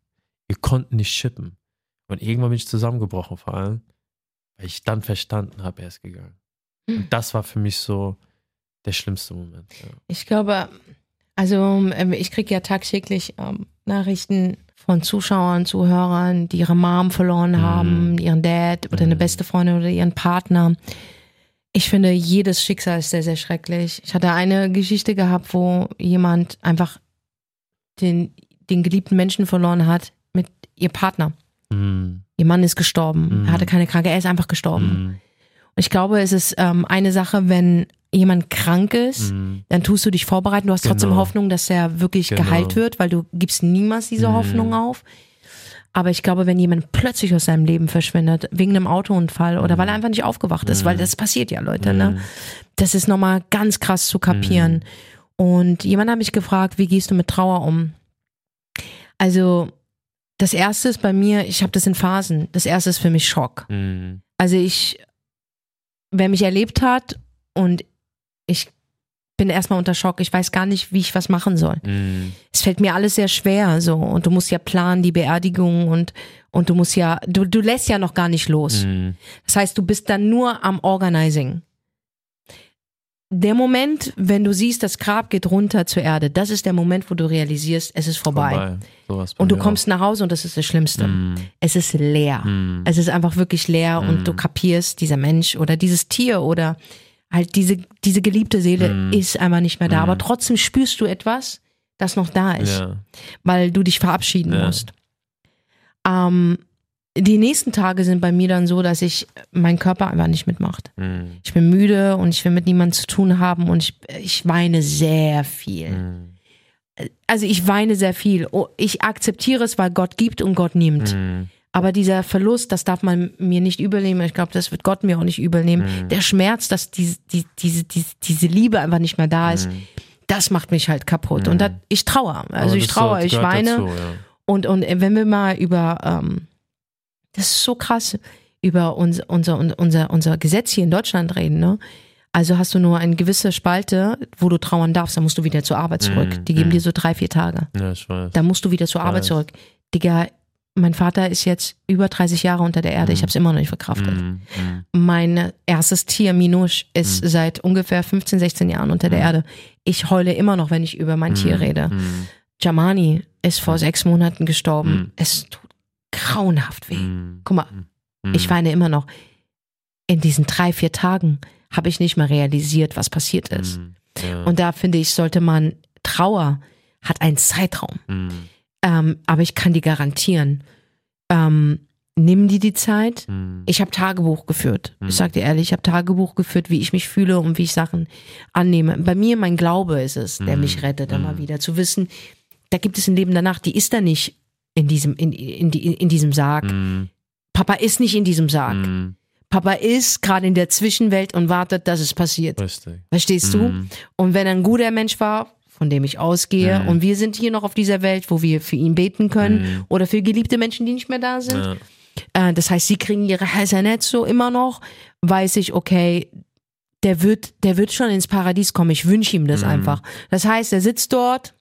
wir konnten nicht schippen. Und irgendwann bin ich zusammengebrochen, vor allem, weil ich dann verstanden habe, er ist gegangen. Und das war für mich so der schlimmste Moment. Ja. Ich glaube, also ähm, ich kriege ja tagtäglich ähm, Nachrichten von Zuschauern, Zuhörern, die ihre Mom verloren Mhm. haben, ihren Dad oder eine Mhm. beste Freundin oder ihren Partner. Ich finde, jedes Schicksal ist sehr, sehr schrecklich. Ich hatte eine Geschichte gehabt, wo jemand einfach den, den geliebten Menschen verloren hat mit ihr Partner. Mm, Ihr Mann ist gestorben. Mhm. Er hatte keine Krankheit, er ist einfach gestorben. mm, Und ich glaube, es ist ähm, eine Sache, wenn jemand krank ist, mm. dann tust du dich vorbereiten. Du hast trotzdem Genau. Hoffnung, dass er wirklich Genau. geheilt wird, weil du gibst niemals diese Mhm. Hoffnung auf. Aber ich glaube, wenn jemand plötzlich aus seinem Leben verschwindet, wegen einem Autounfall oder weil er einfach nicht aufgewacht ist, weil das passiert ja, Leute, ne? Mhm. Das ist nochmal ganz krass zu kapieren. Und jemand hat mich gefragt, wie gehst du mit Trauer um? Also, das erste ist bei mir, ich habe das in Phasen. Das erste ist für mich Schock. Mm, Also ich, wer mich erlebt hat und ich bin erstmal unter Schock, ich weiß gar nicht, wie ich was machen soll. mm, Es fällt mir alles sehr schwer, so. Und du musst ja planen, die Beerdigung und, und du musst ja, du, du lässt ja noch gar nicht los. mm, Das heißt, du bist dann nur am Organizing. Der Moment, wenn du siehst, das Grab geht runter zur Erde, das ist der Moment, wo du realisierst, es ist vorbei. vorbei. Und du kommst nach Hause und das ist das Schlimmste. auch. Mm, Es ist leer. mm, Es ist einfach wirklich leer Mhm. und du kapierst, dieser Mensch oder dieses Tier oder halt diese, diese geliebte Seele Mhm. ist einfach nicht mehr da. Mhm. Aber trotzdem spürst du etwas, das noch da ist, ja. weil du dich verabschieden Ja. musst. Ähm, die nächsten Tage sind bei mir dann so, dass ich mein Körper einfach nicht mitmacht. Mm, Ich bin müde und ich will mit niemandem zu tun haben und ich, ich weine sehr viel. mm, Also ich weine sehr viel. Oh, Ich akzeptiere es, weil Gott gibt und Gott nimmt. mm, Aber dieser Verlust, das darf man mir nicht übernehmen. Ich glaube, das wird Gott mir auch nicht übernehmen. Mhm. Der Schmerz, dass diese, die, diese, diese, diese Liebe einfach nicht mehr da ist, das macht mich halt kaputt. Und das, ich trauere. Also Mhm. Ich trauere, ich weine. dazu, ja. Und, und wenn wir mal über, ähm, das ist so krass, über uns, unser, unser, unser Gesetz hier in Deutschland reden, ne? Also hast du nur eine gewisse Spalte, wo du trauern darfst, dann musst du wieder zur Arbeit zurück. Mm, Die geben mm. dir so drei, vier Tage. Ja, ich weiß. Da musst du wieder zur Arbeit weiß. zurück. Digga, mein Vater ist jetzt über 30 Jahre unter der Erde. Ich habe es immer noch nicht verkraftet. Mm, mm. Mein erstes Tier, Minusch, ist seit ungefähr 15, 16 Jahren unter der Erde. Ich heule immer noch, wenn ich über mein Tier rede. Mm, Jamani ist vor sechs Monaten gestorben. Mhm. Es tut grauenhaft weh. mm, Guck mal, mm. ich weine immer noch. In diesen drei, vier Tagen habe ich nicht mal realisiert, was passiert ist. Mm, ja. Und da finde ich, sollte man, Trauer hat einen Zeitraum. Mm, Ähm, aber ich kann dir garantieren, ähm, nimm dir die Zeit. mm, Ich habe Tagebuch geführt. Mhm. Ich sag dir ehrlich, ich habe Tagebuch geführt, wie ich mich fühle und wie ich Sachen annehme. Bei mir, mein Glaube ist es, der Mhm. mich rettet, immer Mhm. wieder. Zu wissen, da gibt es ein Leben danach, die ist da nicht in diesem, in, in, in diesem Sarg. mm, Papa ist nicht in diesem Sarg. mm, Papa ist gerade in der Zwischenwelt und wartet, dass es passiert. Richtig. Verstehst du? Mm, Und wenn er ein guter Mensch war, von dem ich ausgehe, Mhm. und wir sind hier noch auf dieser Welt, wo wir für ihn beten können, Mhm. oder für geliebte Menschen, die nicht mehr da sind, ja. äh, das heißt, sie kriegen ihre Hasanet so immer noch, weiß ich, okay, der wird, der wird schon ins Paradies kommen. Ich wünsche ihm das einfach. Das heißt, er sitzt dort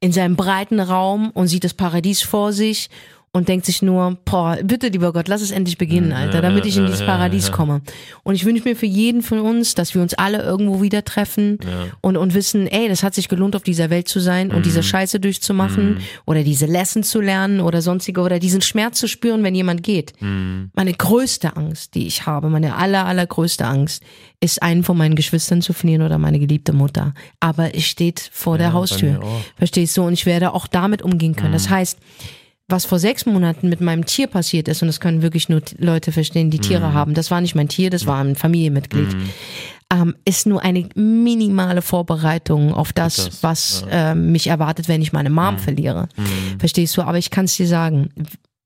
in seinem breiten Raum und sieht das Paradies vor sich und denkt sich nur, boah, bitte lieber Gott, lass es endlich beginnen, Mhm. Alter, damit ich in dieses Paradies komme. Und ich wünsche mir für jeden von uns, dass wir uns alle irgendwo wieder treffen und, und wissen, ey, das hat sich gelohnt, auf dieser Welt zu sein und diese Scheiße durchzumachen oder diese Lesson zu lernen oder sonstige oder diesen Schmerz zu spüren, wenn jemand geht. Mm, Meine größte Angst, die ich habe, meine aller, allergrößte Angst, ist einen von meinen Geschwistern zu verlieren oder meine geliebte Mutter. Aber es steht vor der Ja, bei Haustür. Verstehst du? Und ich werde auch damit umgehen können. Das heißt, was vor sechs Monaten mit meinem Tier passiert ist, und das können wirklich nur Leute verstehen, die Tiere haben, das war nicht mein Tier, das war ein Familienmitglied, ähm, ist nur eine minimale Vorbereitung auf das, Das, was äh, mich erwartet, wenn ich meine Mom verliere. Verstehst du? Aber ich kann es dir sagen,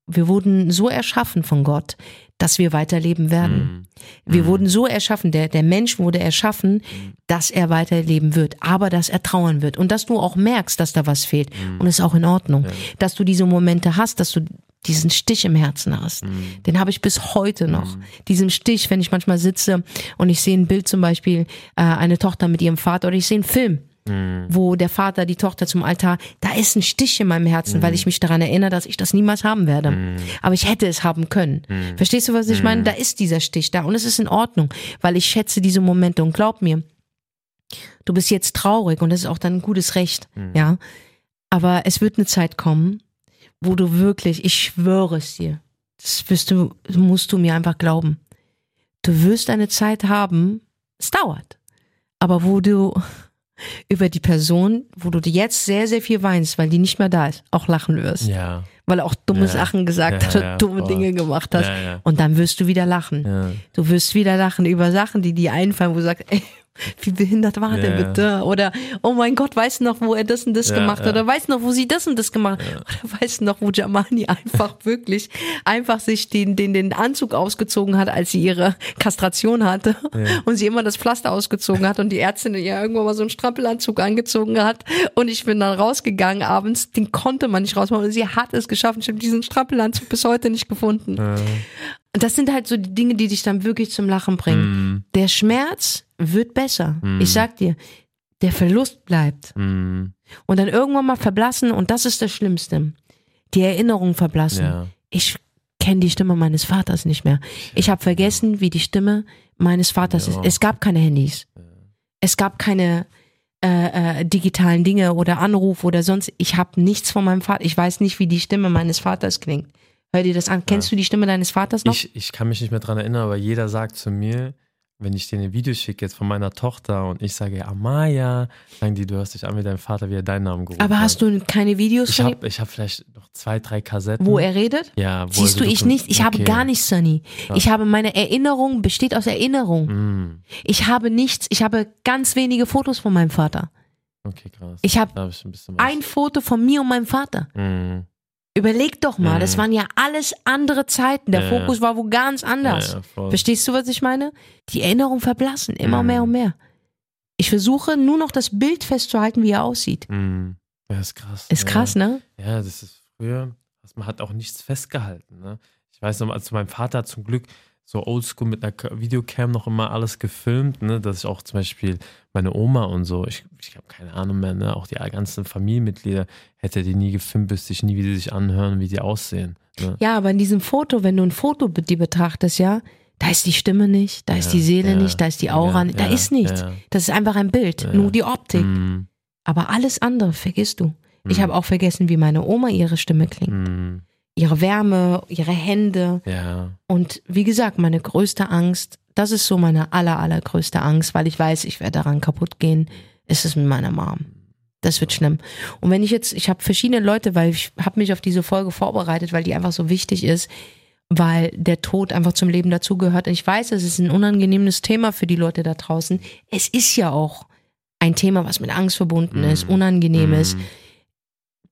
wir wurden so erschaffen von Gott, dass wir weiterleben werden. Wir wurden so erschaffen, der, der Mensch wurde erschaffen, dass er weiterleben wird, aber dass er trauern wird. Und dass du auch merkst, dass da was fehlt. Und ist auch in Ordnung, dass du diese Momente hast, dass du diesen Stich im Herzen hast. Den habe ich bis heute noch. Diesen Stich, wenn ich manchmal sitze und ich sehe ein Bild zum Beispiel, äh, eine Tochter mit ihrem Vater oder ich sehe einen Film, wo der Vater die Tochter zum Altar, da ist ein Stich in meinem Herzen, weil ich mich daran erinnere, dass ich das niemals haben werde. Aber ich hätte es haben können. Verstehst du, was ich meine? Da ist dieser Stich da und es ist in Ordnung, weil ich schätze diese Momente und glaub mir, du bist jetzt traurig und das ist auch dein gutes Recht, ja. Aber es wird eine Zeit kommen, wo du wirklich, ich schwöre es dir, das wirst du, musst du mir einfach glauben. Du wirst eine Zeit haben, es dauert, aber wo du über die Person, wo du jetzt sehr, sehr viel weinst, weil die nicht mehr da ist, auch lachen wirst. Ja. Weil er auch dumme Ja. Sachen gesagt Ja, hat und ja, dumme voll. Dinge gemacht hast. Und dann wirst du wieder lachen. Du wirst wieder lachen über Sachen, die dir einfallen, wo du sagst, ey, wie behindert war der Ja. bitte? Oder, oh mein Gott, weißt du noch, wo er das und das Ja, gemacht hat? ja. Oder weißt du noch, wo sie das und das gemacht hat? Oder weißt du noch, wo Jamani einfach <laughs> wirklich, einfach sich den, den, den Anzug ausgezogen hat, als sie ihre Kastration hatte und sie immer das Pflaster ausgezogen hat und die Ärztin ihr irgendwann mal so einen Strampelanzug angezogen hat und ich bin dann rausgegangen abends, den konnte man nicht rausmachen und sie hat es geschafft. Ich habe diesen Strampelanzug bis heute nicht gefunden. Und das sind halt so die Dinge, die dich dann wirklich zum Lachen bringen. Der Schmerz wird besser. Ich sag dir, der Verlust bleibt. Mm, Und dann irgendwann mal verblassen und das ist das Schlimmste. Die Erinnerung verblassen. ja. Ich kenne die Stimme meines Vaters nicht mehr. Ich habe vergessen, wie die Stimme meines Vaters ist. Es gab keine Handys. Es gab keine äh, äh, digitalen Dinge oder Anruf oder sonst. Ich habe nichts von meinem Vater. Ich weiß nicht, wie die Stimme meines Vaters klingt. Hör dir das an. Kennst du die Stimme deines Vaters noch? Ich, ich kann mich nicht mehr dran erinnern, aber jeder sagt zu mir, wenn ich dir ein Video schicke jetzt von meiner Tochter und ich sage Amaya, sagen die, du hörst dich an wie dein Vater, wie er deinen Namen gerufen Aber hast hat. du keine Videos Ich von ihm, habe ich hab vielleicht noch zwei, drei Kassetten. wo er redet? Ja, wo Siehst du, ich nicht. Ich habe Okay. gar nichts, Sunny. Ich habe meine Erinnerung besteht aus Erinnerung. Mm, Ich habe nichts. Ich habe ganz wenige Fotos von meinem Vater. okay, krass. Ich habe hab ein ein Foto von mir und meinem Vater. Mm, Überleg doch mal, das waren ja alles andere Zeiten. Der Ja, Fokus war wo ganz anders. Ja. Verstehst du, was ich meine? Die Erinnerungen verblassen immer Mhm. mehr und mehr. Ich versuche nur noch das Bild festzuhalten, wie er aussieht. Mhm. Ja, ist krass. Ist krass, ne? Ja, das ist früher, also man hat auch nichts festgehalten. Ne? Ich weiß noch, also mein Vater zum Glück so oldschool mit einer Videocam noch immer alles gefilmt, ne? dass ich auch zum Beispiel meine Oma und so, ich, ich habe keine Ahnung mehr, ne? auch die ganzen Familienmitglieder, hätte die nie gefilmt, wüsste ich nie, wie die sich anhören, wie die aussehen. Ne? Ja, aber in diesem Foto, wenn du ein Foto dir betrachtest, ja, da ist die Stimme nicht, da ist Ja, die Seele ja, nicht, da ist die Aura ja, nicht, da ist nichts. Das ist einfach ein Bild, nur die Optik. Mhm. Aber alles andere vergisst du. Ich Mhm. habe auch vergessen, wie meine Oma ihre Stimme klingt. Mhm. Ihre Wärme, ihre Hände. Ja. Und wie gesagt, meine größte Angst, das ist so meine aller, allergrößte Angst, weil ich weiß, ich werde daran kaputt gehen, ist es mit meiner Mom. Das wird schlimm. Und wenn ich jetzt, ich habe verschiedene Leute, weil ich habe mich auf diese Folge vorbereitet, weil die einfach so wichtig ist, weil der Tod einfach zum Leben dazugehört. Und ich weiß, es ist ein unangenehmes Thema für die Leute da draußen. Es ist ja auch ein Thema, was mit Angst verbunden ist, unangenehm ist. Mhm.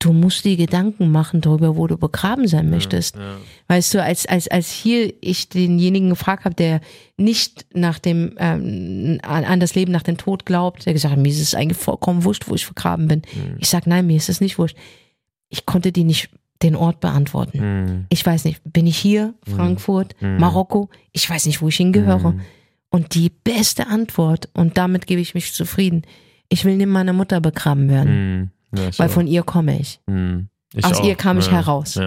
Du musst dir Gedanken machen darüber, wo du begraben sein möchtest. Ja. Weißt du, als, als, als hier ich denjenigen gefragt habe, der nicht nach dem, ähm, an, an das Leben nach dem Tod glaubt, der gesagt hat, mir ist es eigentlich vollkommen wurscht, wo ich vergraben bin. Ich sag, nein, mir ist es nicht wurscht. Ich konnte dir nicht den Ort beantworten. Mhm. Ich weiß nicht, bin ich hier, Frankfurt, Mhm. Marokko? Ich weiß nicht, wo ich hingehöre. Mhm. Und die beste Antwort, und damit gebe ich mich zufrieden, ich will neben meiner Mutter begraben werden, Mhm. Ja, weil auch. von ihr komme ich. Mhm. Ich aus auch. ihr kam ich heraus.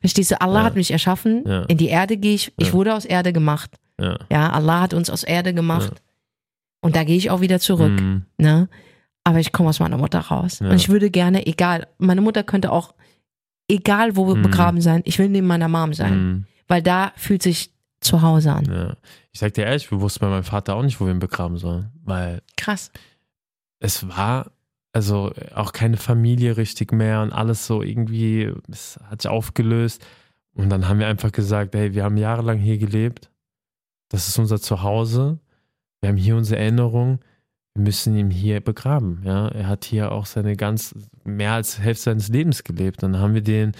Verstehst du, Allah hat mich erschaffen, in die Erde gehe ich, ich wurde aus Erde gemacht. Ja. Allah hat uns aus Erde gemacht. Und da gehe ich auch wieder zurück. Mhm. Ne? Aber ich komme aus meiner Mutter raus. Und ich würde gerne, egal, meine Mutter könnte auch, egal wo wir Mhm. begraben sein, ich will neben meiner Mom sein. Mhm. Weil da fühlt sich zu Hause an. Ja. Ich sag dir ehrlich, wir wussten bei meinem Vater auch nicht, wo wir ihn begraben sollen. Weil Krass. es war also auch keine Familie richtig mehr und alles so irgendwie, es hat sich aufgelöst. Und dann haben wir einfach gesagt, hey, wir haben jahrelang hier gelebt. Das ist unser Zuhause. Wir haben hier unsere Erinnerung. Wir müssen ihn hier begraben. Ja, er hat hier auch seine ganz, mehr als Hälfte seines Lebens gelebt. Und dann haben wir den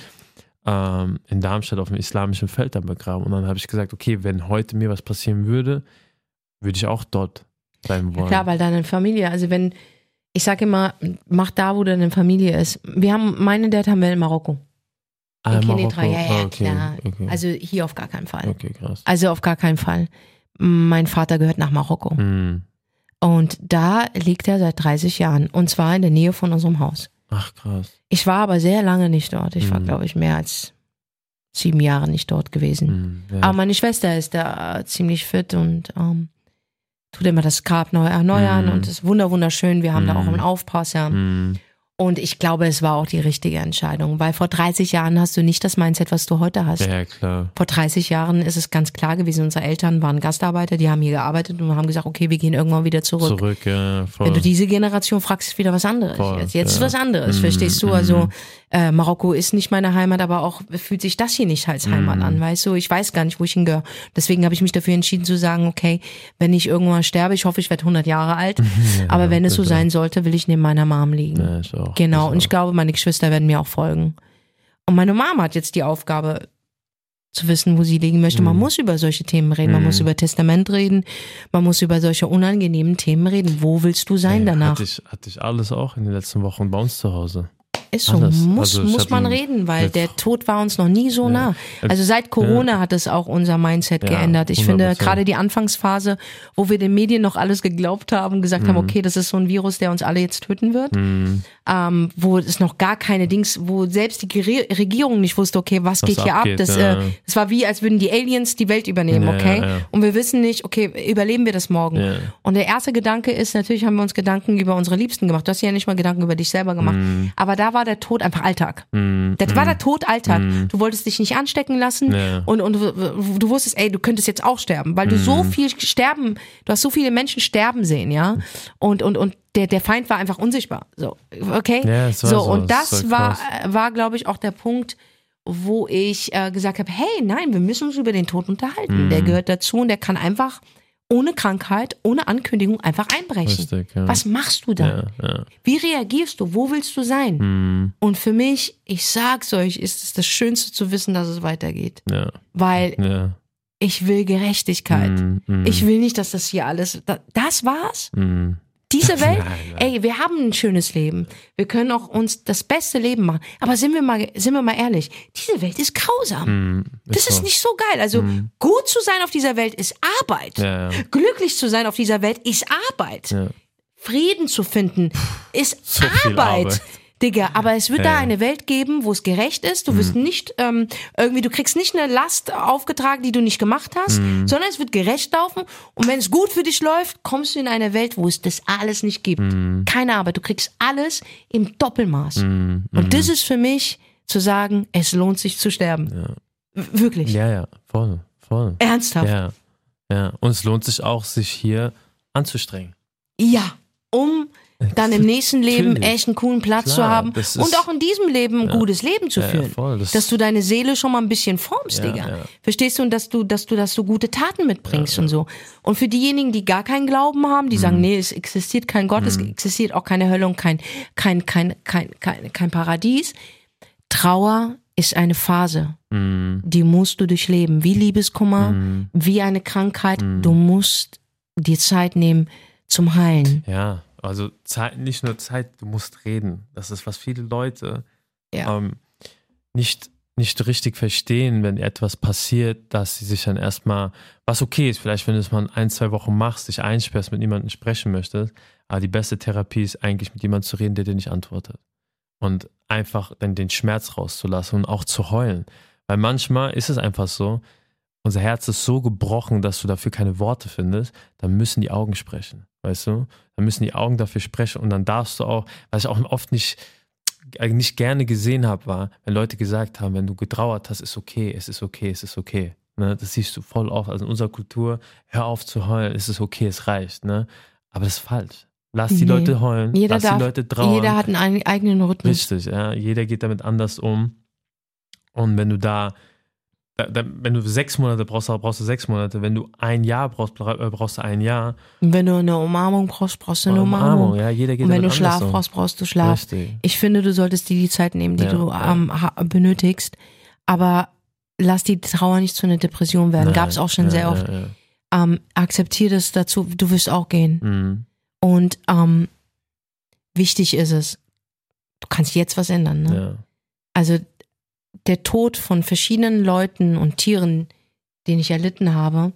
ähm, in Darmstadt auf dem islamischen Feld dann begraben. Und dann habe ich gesagt, okay, wenn heute mir was passieren würde, würde ich auch dort bleiben wollen. Klar, weil deine Familie, also wenn, ich sage immer, mach da, wo deine Familie ist. Wir haben, meine Dad haben wir in Marokko. Ah, In Marokko. ja, ja, Ah, okay, klar. Okay. Also hier auf gar keinen Fall. okay, krass. Also auf gar keinen Fall. Mein Vater gehört nach Marokko. Hm. Und da liegt er seit 30 Jahren. Und zwar in der Nähe von unserem Haus. Ach, krass. Ich war aber sehr lange nicht dort. Ich war, Mhm. glaube ich, mehr als sieben Jahre nicht dort gewesen. Hm. Ja. Aber meine Schwester ist da ziemlich fit und ähm, tut immer das Grab neu erneuern Mhm. und ist wunder wunderschön. Wir haben da auch Mhm. einen Aufpasser. Hm. Und ich glaube, es war auch die richtige Entscheidung, weil vor 30 Jahren hast du nicht das Mindset, was du heute hast. ja, ja, klar. Vor 30 Jahren ist es ganz klar gewesen, unsere Eltern waren Gastarbeiter, die haben hier gearbeitet und haben gesagt, okay, wir gehen irgendwann wieder zurück. Zurück, ja, voll. Wenn du diese Generation fragst, ist wieder was anderes. Voll, jetzt jetzt ist ja. was anderes, Mhm, verstehst du? mhm. Also äh, Marokko ist nicht meine Heimat, aber auch fühlt sich das hier nicht als Heimat Mhm. an, weißt du? Ich weiß gar nicht, wo ich hingehöre. Deswegen habe ich mich dafür entschieden zu sagen, okay, wenn ich irgendwann sterbe, ich hoffe, ich werde 100 Jahre alt, <laughs> aber wenn es so bitte. sein sollte, will ich neben meiner Mom liegen. ja, ich auch. Genau, ich und ich auch. glaube, meine Geschwister werden mir auch folgen. Und meine Mama hat jetzt die Aufgabe zu wissen, wo sie liegen möchte. Man Mhm. muss über solche Themen reden, man Mhm. muss über Testament reden, man muss über solche unangenehmen Themen reden. Wo willst du sein Ja, danach? Hatte ich, hatte ich alles auch in den letzten Wochen bei uns zu Hause. Ist so, alles. muss, Also muss man reden, weil der Tod war uns noch nie so nah. Also seit Corona hat es auch unser Mindset Ja, geändert. Ich finde 100%. gerade die Anfangsphase, wo wir den Medien noch alles geglaubt haben, gesagt Mhm. haben, okay, das ist so ein Virus, der uns alle jetzt töten wird, ähm, wo es noch gar keine Dings, wo selbst die Regierung nicht wusste, okay, was, Was geht hier abgeht, ab? Das, ja. äh, das war wie, als würden die Aliens die Welt übernehmen, Ja, okay? ja, ja. Und wir wissen nicht, okay, überleben wir das morgen? Ja. Und der erste Gedanke ist, natürlich haben wir uns Gedanken über unsere Liebsten gemacht. Du hast ja nicht mal Gedanken über dich selber gemacht. Mhm. Aber da war der Tod einfach Alltag. Das war der Tod Alltag. Du wolltest dich nicht anstecken lassen. Ja. und, und du- wusstest, ey, du könntest jetzt auch sterben, weil du so Mhm. viel sterben, du hast so viele Menschen sterben sehen, ja? Und, und, und der, der Feind war einfach unsichtbar. So, okay? Ja, war so, so, und es das war war, war, glaube ich, auch der Punkt, wo ich äh, gesagt habe, hey, nein, wir müssen uns über den Tod unterhalten. Der gehört dazu und der kann einfach ohne Krankheit, ohne Ankündigung einfach einbrechen. Richtig, ja. Was machst du da? Ja, ja. Wie reagierst du? Wo willst du sein? Mhm. Und für mich, ich sag's euch, ist es das Schönste zu wissen, dass es weitergeht. Weil ich will Gerechtigkeit. Mhm, mhm. Ich will nicht, dass das hier alles. da- Das war's? Diese <laughs> Welt? Nein, nein. Ey, wir haben ein schönes Leben. Wir können auch uns das beste Leben machen. Aber sind wir mal, sind wir mal ehrlich, diese Welt ist grausam. Das ist so. nicht so geil. Also gut zu sein auf dieser Welt ist Arbeit. Ja, ja. Glücklich zu sein auf dieser Welt ist Arbeit. Ja. Frieden zu finden ist So Arbeit. Arbeit. Digga, aber es wird Ja, da ja. eine Welt geben, wo es gerecht ist. Du wirst nicht ähm, irgendwie, du kriegst nicht eine Last aufgetragen, die du nicht gemacht hast, sondern es wird gerecht laufen. Und wenn es gut für dich läuft, kommst du in eine Welt, wo es das alles nicht gibt. Keine Arbeit. Du kriegst alles im Doppelmaß. Und das ist für mich zu sagen, es lohnt sich zu sterben. W- Wirklich. Ja, ja, voll, voll. Ernsthaft. Ja, ja. Und es lohnt sich auch, sich hier anzustrengen. Ja, um dann im nächsten Leben echt einen coolen Platz Klar, zu haben und auch in diesem Leben ein gutes Leben zu Ja, ja, führen. voll, das- dass du deine Seele schon mal ein bisschen formst, Ja, Digga. ja. Verstehst du? Und dass du, dass du, dass du gute Taten mitbringst und so. Und für diejenigen, die gar keinen Glauben haben, die Mhm. sagen, nee, es existiert kein Gott, es existiert auch keine Hölle und kein, kein, kein, kein, kein, kein Paradies. Trauer ist eine Phase. Mhm. Die musst du durchleben. Wie Liebeskummer, wie eine Krankheit. Mhm. Du musst dir Zeit nehmen zum Heilen. Ja, also Zeit, nicht nur Zeit, du musst reden. Das ist, was viele Leute Ja. ähm, nicht, nicht richtig verstehen, wenn etwas passiert, dass sie sich dann erstmal, was okay ist, vielleicht wenn du es mal ein, zwei Wochen machst, dich einsperrst, mit jemandem sprechen möchtest, aber die beste Therapie ist eigentlich mit jemandem zu reden, der dir nicht antwortet. Und einfach dann den Schmerz rauszulassen und auch zu heulen. Weil manchmal ist es einfach so, unser Herz ist so gebrochen, dass du dafür keine Worte findest, dann müssen die Augen sprechen, weißt du? Dann müssen die Augen dafür sprechen und dann darfst du auch, was ich auch oft nicht, äh, nicht gerne gesehen habe, war, wenn Leute gesagt haben, wenn du getrauert hast, ist okay, es ist okay, es ist okay. Ne? Das siehst du voll oft. Also in unserer Kultur, hör auf zu heulen, es ist okay, es reicht. Ne? Aber das ist falsch. Lass die Nee. Leute heulen, Jeder lass darf, die Leute trauern. jeder hat einen eig- eigenen Rhythmus. Richtig, ja. Jeder geht damit anders um. Und wenn du da, da, da wenn du sechs Monate brauchst, brauchst du sechs Monate. Wenn du ein Jahr brauchst, bra- äh, brauchst du ein Jahr. Und wenn du eine Umarmung brauchst, brauchst du eine Umarmung. ja. Jeder geht Und wenn du Schlaf um. brauchst, brauchst du Schlaf. Richtig. Ich finde, du solltest dir die Zeit nehmen, die Ja, du ähm, benötigst. Aber lass die Trauer nicht zu einer Depression werden. Gab es auch schon ja, sehr oft. Ja. Ähm, akzeptier das dazu, du wirst auch gehen. Mhm. Und ähm, wichtig ist es, du kannst jetzt was ändern. Ne? Also der Tod von verschiedenen Leuten und Tieren, den ich erlitten habe.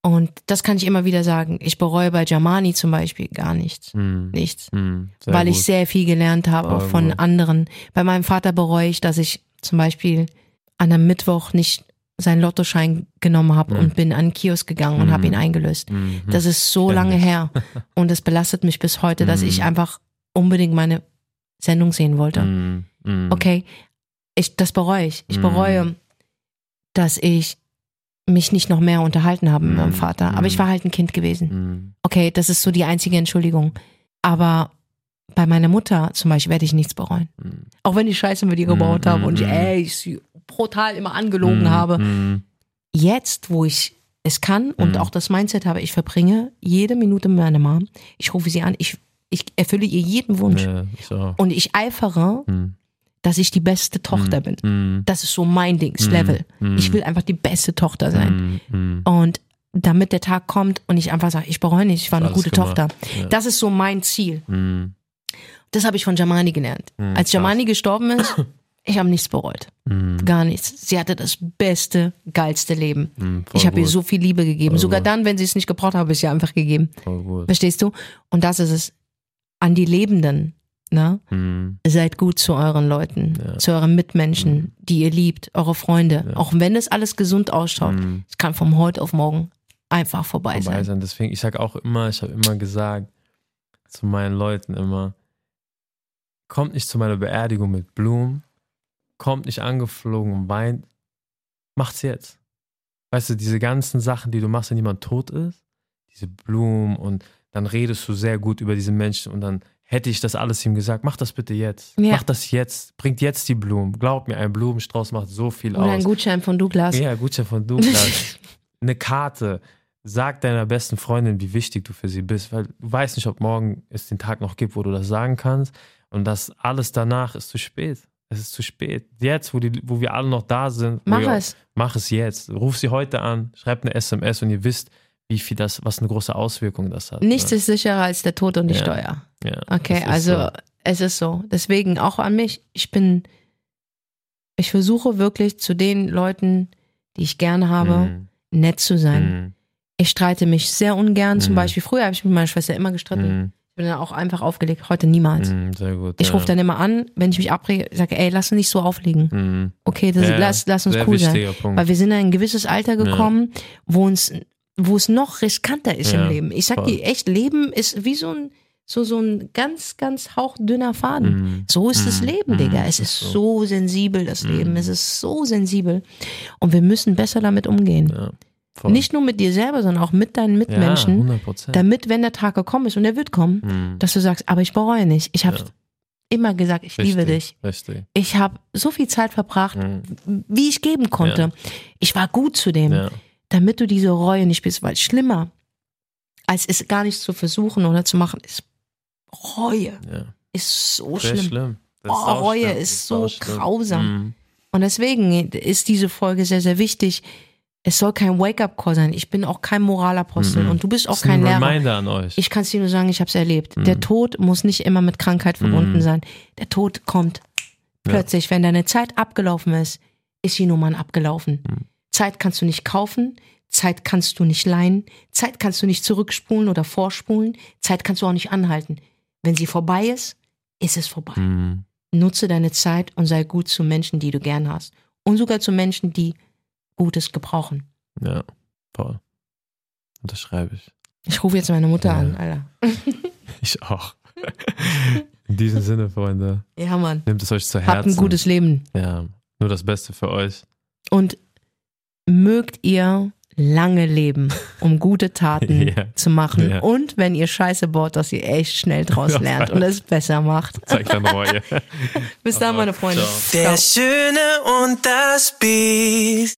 Und das kann ich immer wieder sagen. Ich bereue bei Jamani zum Beispiel gar nichts. Mhm. Nichts. Sehr weil gut. ich sehr viel gelernt habe, auch von gut. anderen. Bei meinem Vater bereue ich, dass ich zum Beispiel an einem Mittwoch nicht seinen Lottoschein genommen habe Mhm. und bin an den Kiosk gegangen und habe ihn eingelöst. Mhm. Das ist so Kenn lange her <laughs> und es belastet mich bis heute, dass ich einfach unbedingt meine Sendung sehen wollte. Okay, ich, das bereue ich. Ich Mhm. bereue, dass ich mich nicht noch mehr unterhalten habe mit meinem Mhm. Vater. Aber ich Mhm. war halt ein Kind gewesen. Okay, das ist so die einzige Entschuldigung. Aber bei meiner Mutter zum Beispiel werde ich nichts bereuen. Auch wenn ich Scheiße mit ihr gebaut habe und ich, ey, ich sie brutal immer angelogen habe. Jetzt, wo ich es kann und Mhm. auch das Mindset habe, ich verbringe jede Minute mit meiner Mom. Ich rufe sie an, ich, ich erfülle ihr jeden Wunsch. Ja, auch. Und ich eifere, Mhm. Dass ich die beste Tochter bin. Mhm. Das ist so mein Dings, Level. Mhm. Ich will einfach die beste Tochter sein. Mhm. Mhm. Und damit der Tag kommt und ich einfach sage, ich bereue nicht, ich war eine gute gemacht. Tochter. Ja. Das ist so mein Ziel. Das habe ich von Jamani gelernt. Als Jamani gestorben ist, <coughs> ich habe nichts bereut. Gar nichts. Sie hatte das beste, geilste Leben. Ich habe ihr so viel Liebe gegeben. Voll Sogar gut. dann, wenn sie es nicht gebraucht habe, habe ich ihr einfach gegeben. Verstehst du? Und das ist es. An die Lebenden. Ne? Mhm. Seid gut zu euren Leuten, Ja. zu euren Mitmenschen, die ihr liebt, eure Freunde. Auch wenn es alles gesund ausschaut, Mhm. es kann vom heute auf morgen einfach vorbei, vorbei sein. sein. Deswegen, ich sage auch immer, ich habe immer gesagt zu meinen Leuten immer, kommt nicht zu meiner Beerdigung mit Blumen, kommt nicht angeflogen und weint, macht's jetzt. Weißt du, diese ganzen Sachen, die du machst, wenn jemand tot ist, diese Blumen und dann redest du sehr gut über diese Menschen und dann hätte ich das alles ihm gesagt, mach das bitte jetzt. Ja. Mach das jetzt, bringt jetzt die Blumen. Glaub mir, ein Blumenstrauß macht so viel Oder aus. ein Gutschein von Douglas. Ja, Gutschein von Douglas. <laughs> eine Karte. sag deiner besten Freundin, wie wichtig du für sie bist, weil du weißt nicht, ob morgen es den Tag noch gibt, wo du das sagen kannst. Und das alles danach ist zu spät. Es ist zu spät. Jetzt, wo, die, wo wir alle noch da sind, Mach es. Mach es jetzt. Ruf sie heute an, schreib eine SMS und ihr wisst, wie viel das, was eine große Auswirkung das hat. Nichts ne? ist sicherer als der Tod und die Ja. Steuer. ja, Okay, also so. es ist so. Deswegen auch an mich. Ich bin, ich versuche wirklich zu den Leuten, die ich gerne habe, Mhm. nett zu sein. Mhm. Ich streite mich sehr ungern. Zum Mhm. Beispiel früher habe ich mit meiner Schwester immer gestritten. Mhm. Ich bin dann auch einfach aufgelegt. Heute niemals. Mhm. Sehr gut. Ich ja. rufe dann immer an, wenn ich mich abrege, sage, ey, lass uns nicht so auflegen. Mhm. Okay, das, Ja, lass, lass uns cool sein. Punkt. Weil wir sind in ein gewisses Alter gekommen, wo uns, wo es noch riskanter ist Ja, im Leben. Ich sag voll. dir echt, Leben ist wie so ein, so, so ein ganz, ganz hauchdünner Faden. Mhm. So ist das Mhm. Leben, Mhm. Digga. Es ist ist so sensibel, das Leben. Mhm. Es ist so sensibel. Und wir müssen besser damit umgehen. Ja. Nicht nur mit dir selber, sondern auch mit deinen ja, Mitmenschen. 100 Prozent. damit, wenn der Tag gekommen ist und er wird kommen, Mhm. dass du sagst, aber ich bereue nicht. Ich habe Ja. immer gesagt, ich liebe dich. Richtig. Richtig. Ich habe so viel Zeit verbracht, wie ich geben konnte. Ja. Ich war gut zu dem, Ja. Damit du diese Reue nicht bist, weil schlimmer als es gar nicht zu versuchen oder zu machen ist Reue Ja. ist so Sehr schlimm. schlimm. Oh, sau Reue schlimm. ist so grausam. Mhm. Und deswegen ist diese Folge sehr, sehr wichtig. Es soll kein Wake-up-Call sein. Ich bin auch kein Moralapostel Mhm. und du bist auch ist kein ein Lehrer. Reminder an euch. Ich kann es dir nur sagen, ich habe es erlebt. Der Mhm. Tod muss nicht immer mit Krankheit verbunden Mhm. sein. Der Tod kommt plötzlich, wenn deine Zeit abgelaufen ist, ist die Nummern abgelaufen. Zeit kannst du nicht kaufen, Zeit kannst du nicht leihen, Zeit kannst du nicht zurückspulen oder vorspulen, Zeit kannst du auch nicht anhalten. Wenn sie vorbei ist, ist es vorbei. Mhm. Nutze deine Zeit und sei gut zu Menschen, die du gern hast. Und sogar zu Menschen, die Gutes gebrauchen. Ja, voll. Unterschreibe ich. Ich rufe jetzt meine Mutter Ja. an, Alter. <laughs> Ich auch. In diesem Sinne, Freunde, Ja, Mann. nehmt es euch zu Habt Herzen. ein gutes Leben. Ja, nur das Beste für euch. Und mögt ihr lange leben, um gute Taten <laughs> Ja. zu machen. Ja. Und wenn ihr Scheiße baut, dass ihr echt schnell draus lernt und es besser macht. <laughs> Zeigt dann Reue. Bis dann, meine Freunde. Der Schöne und das Biest.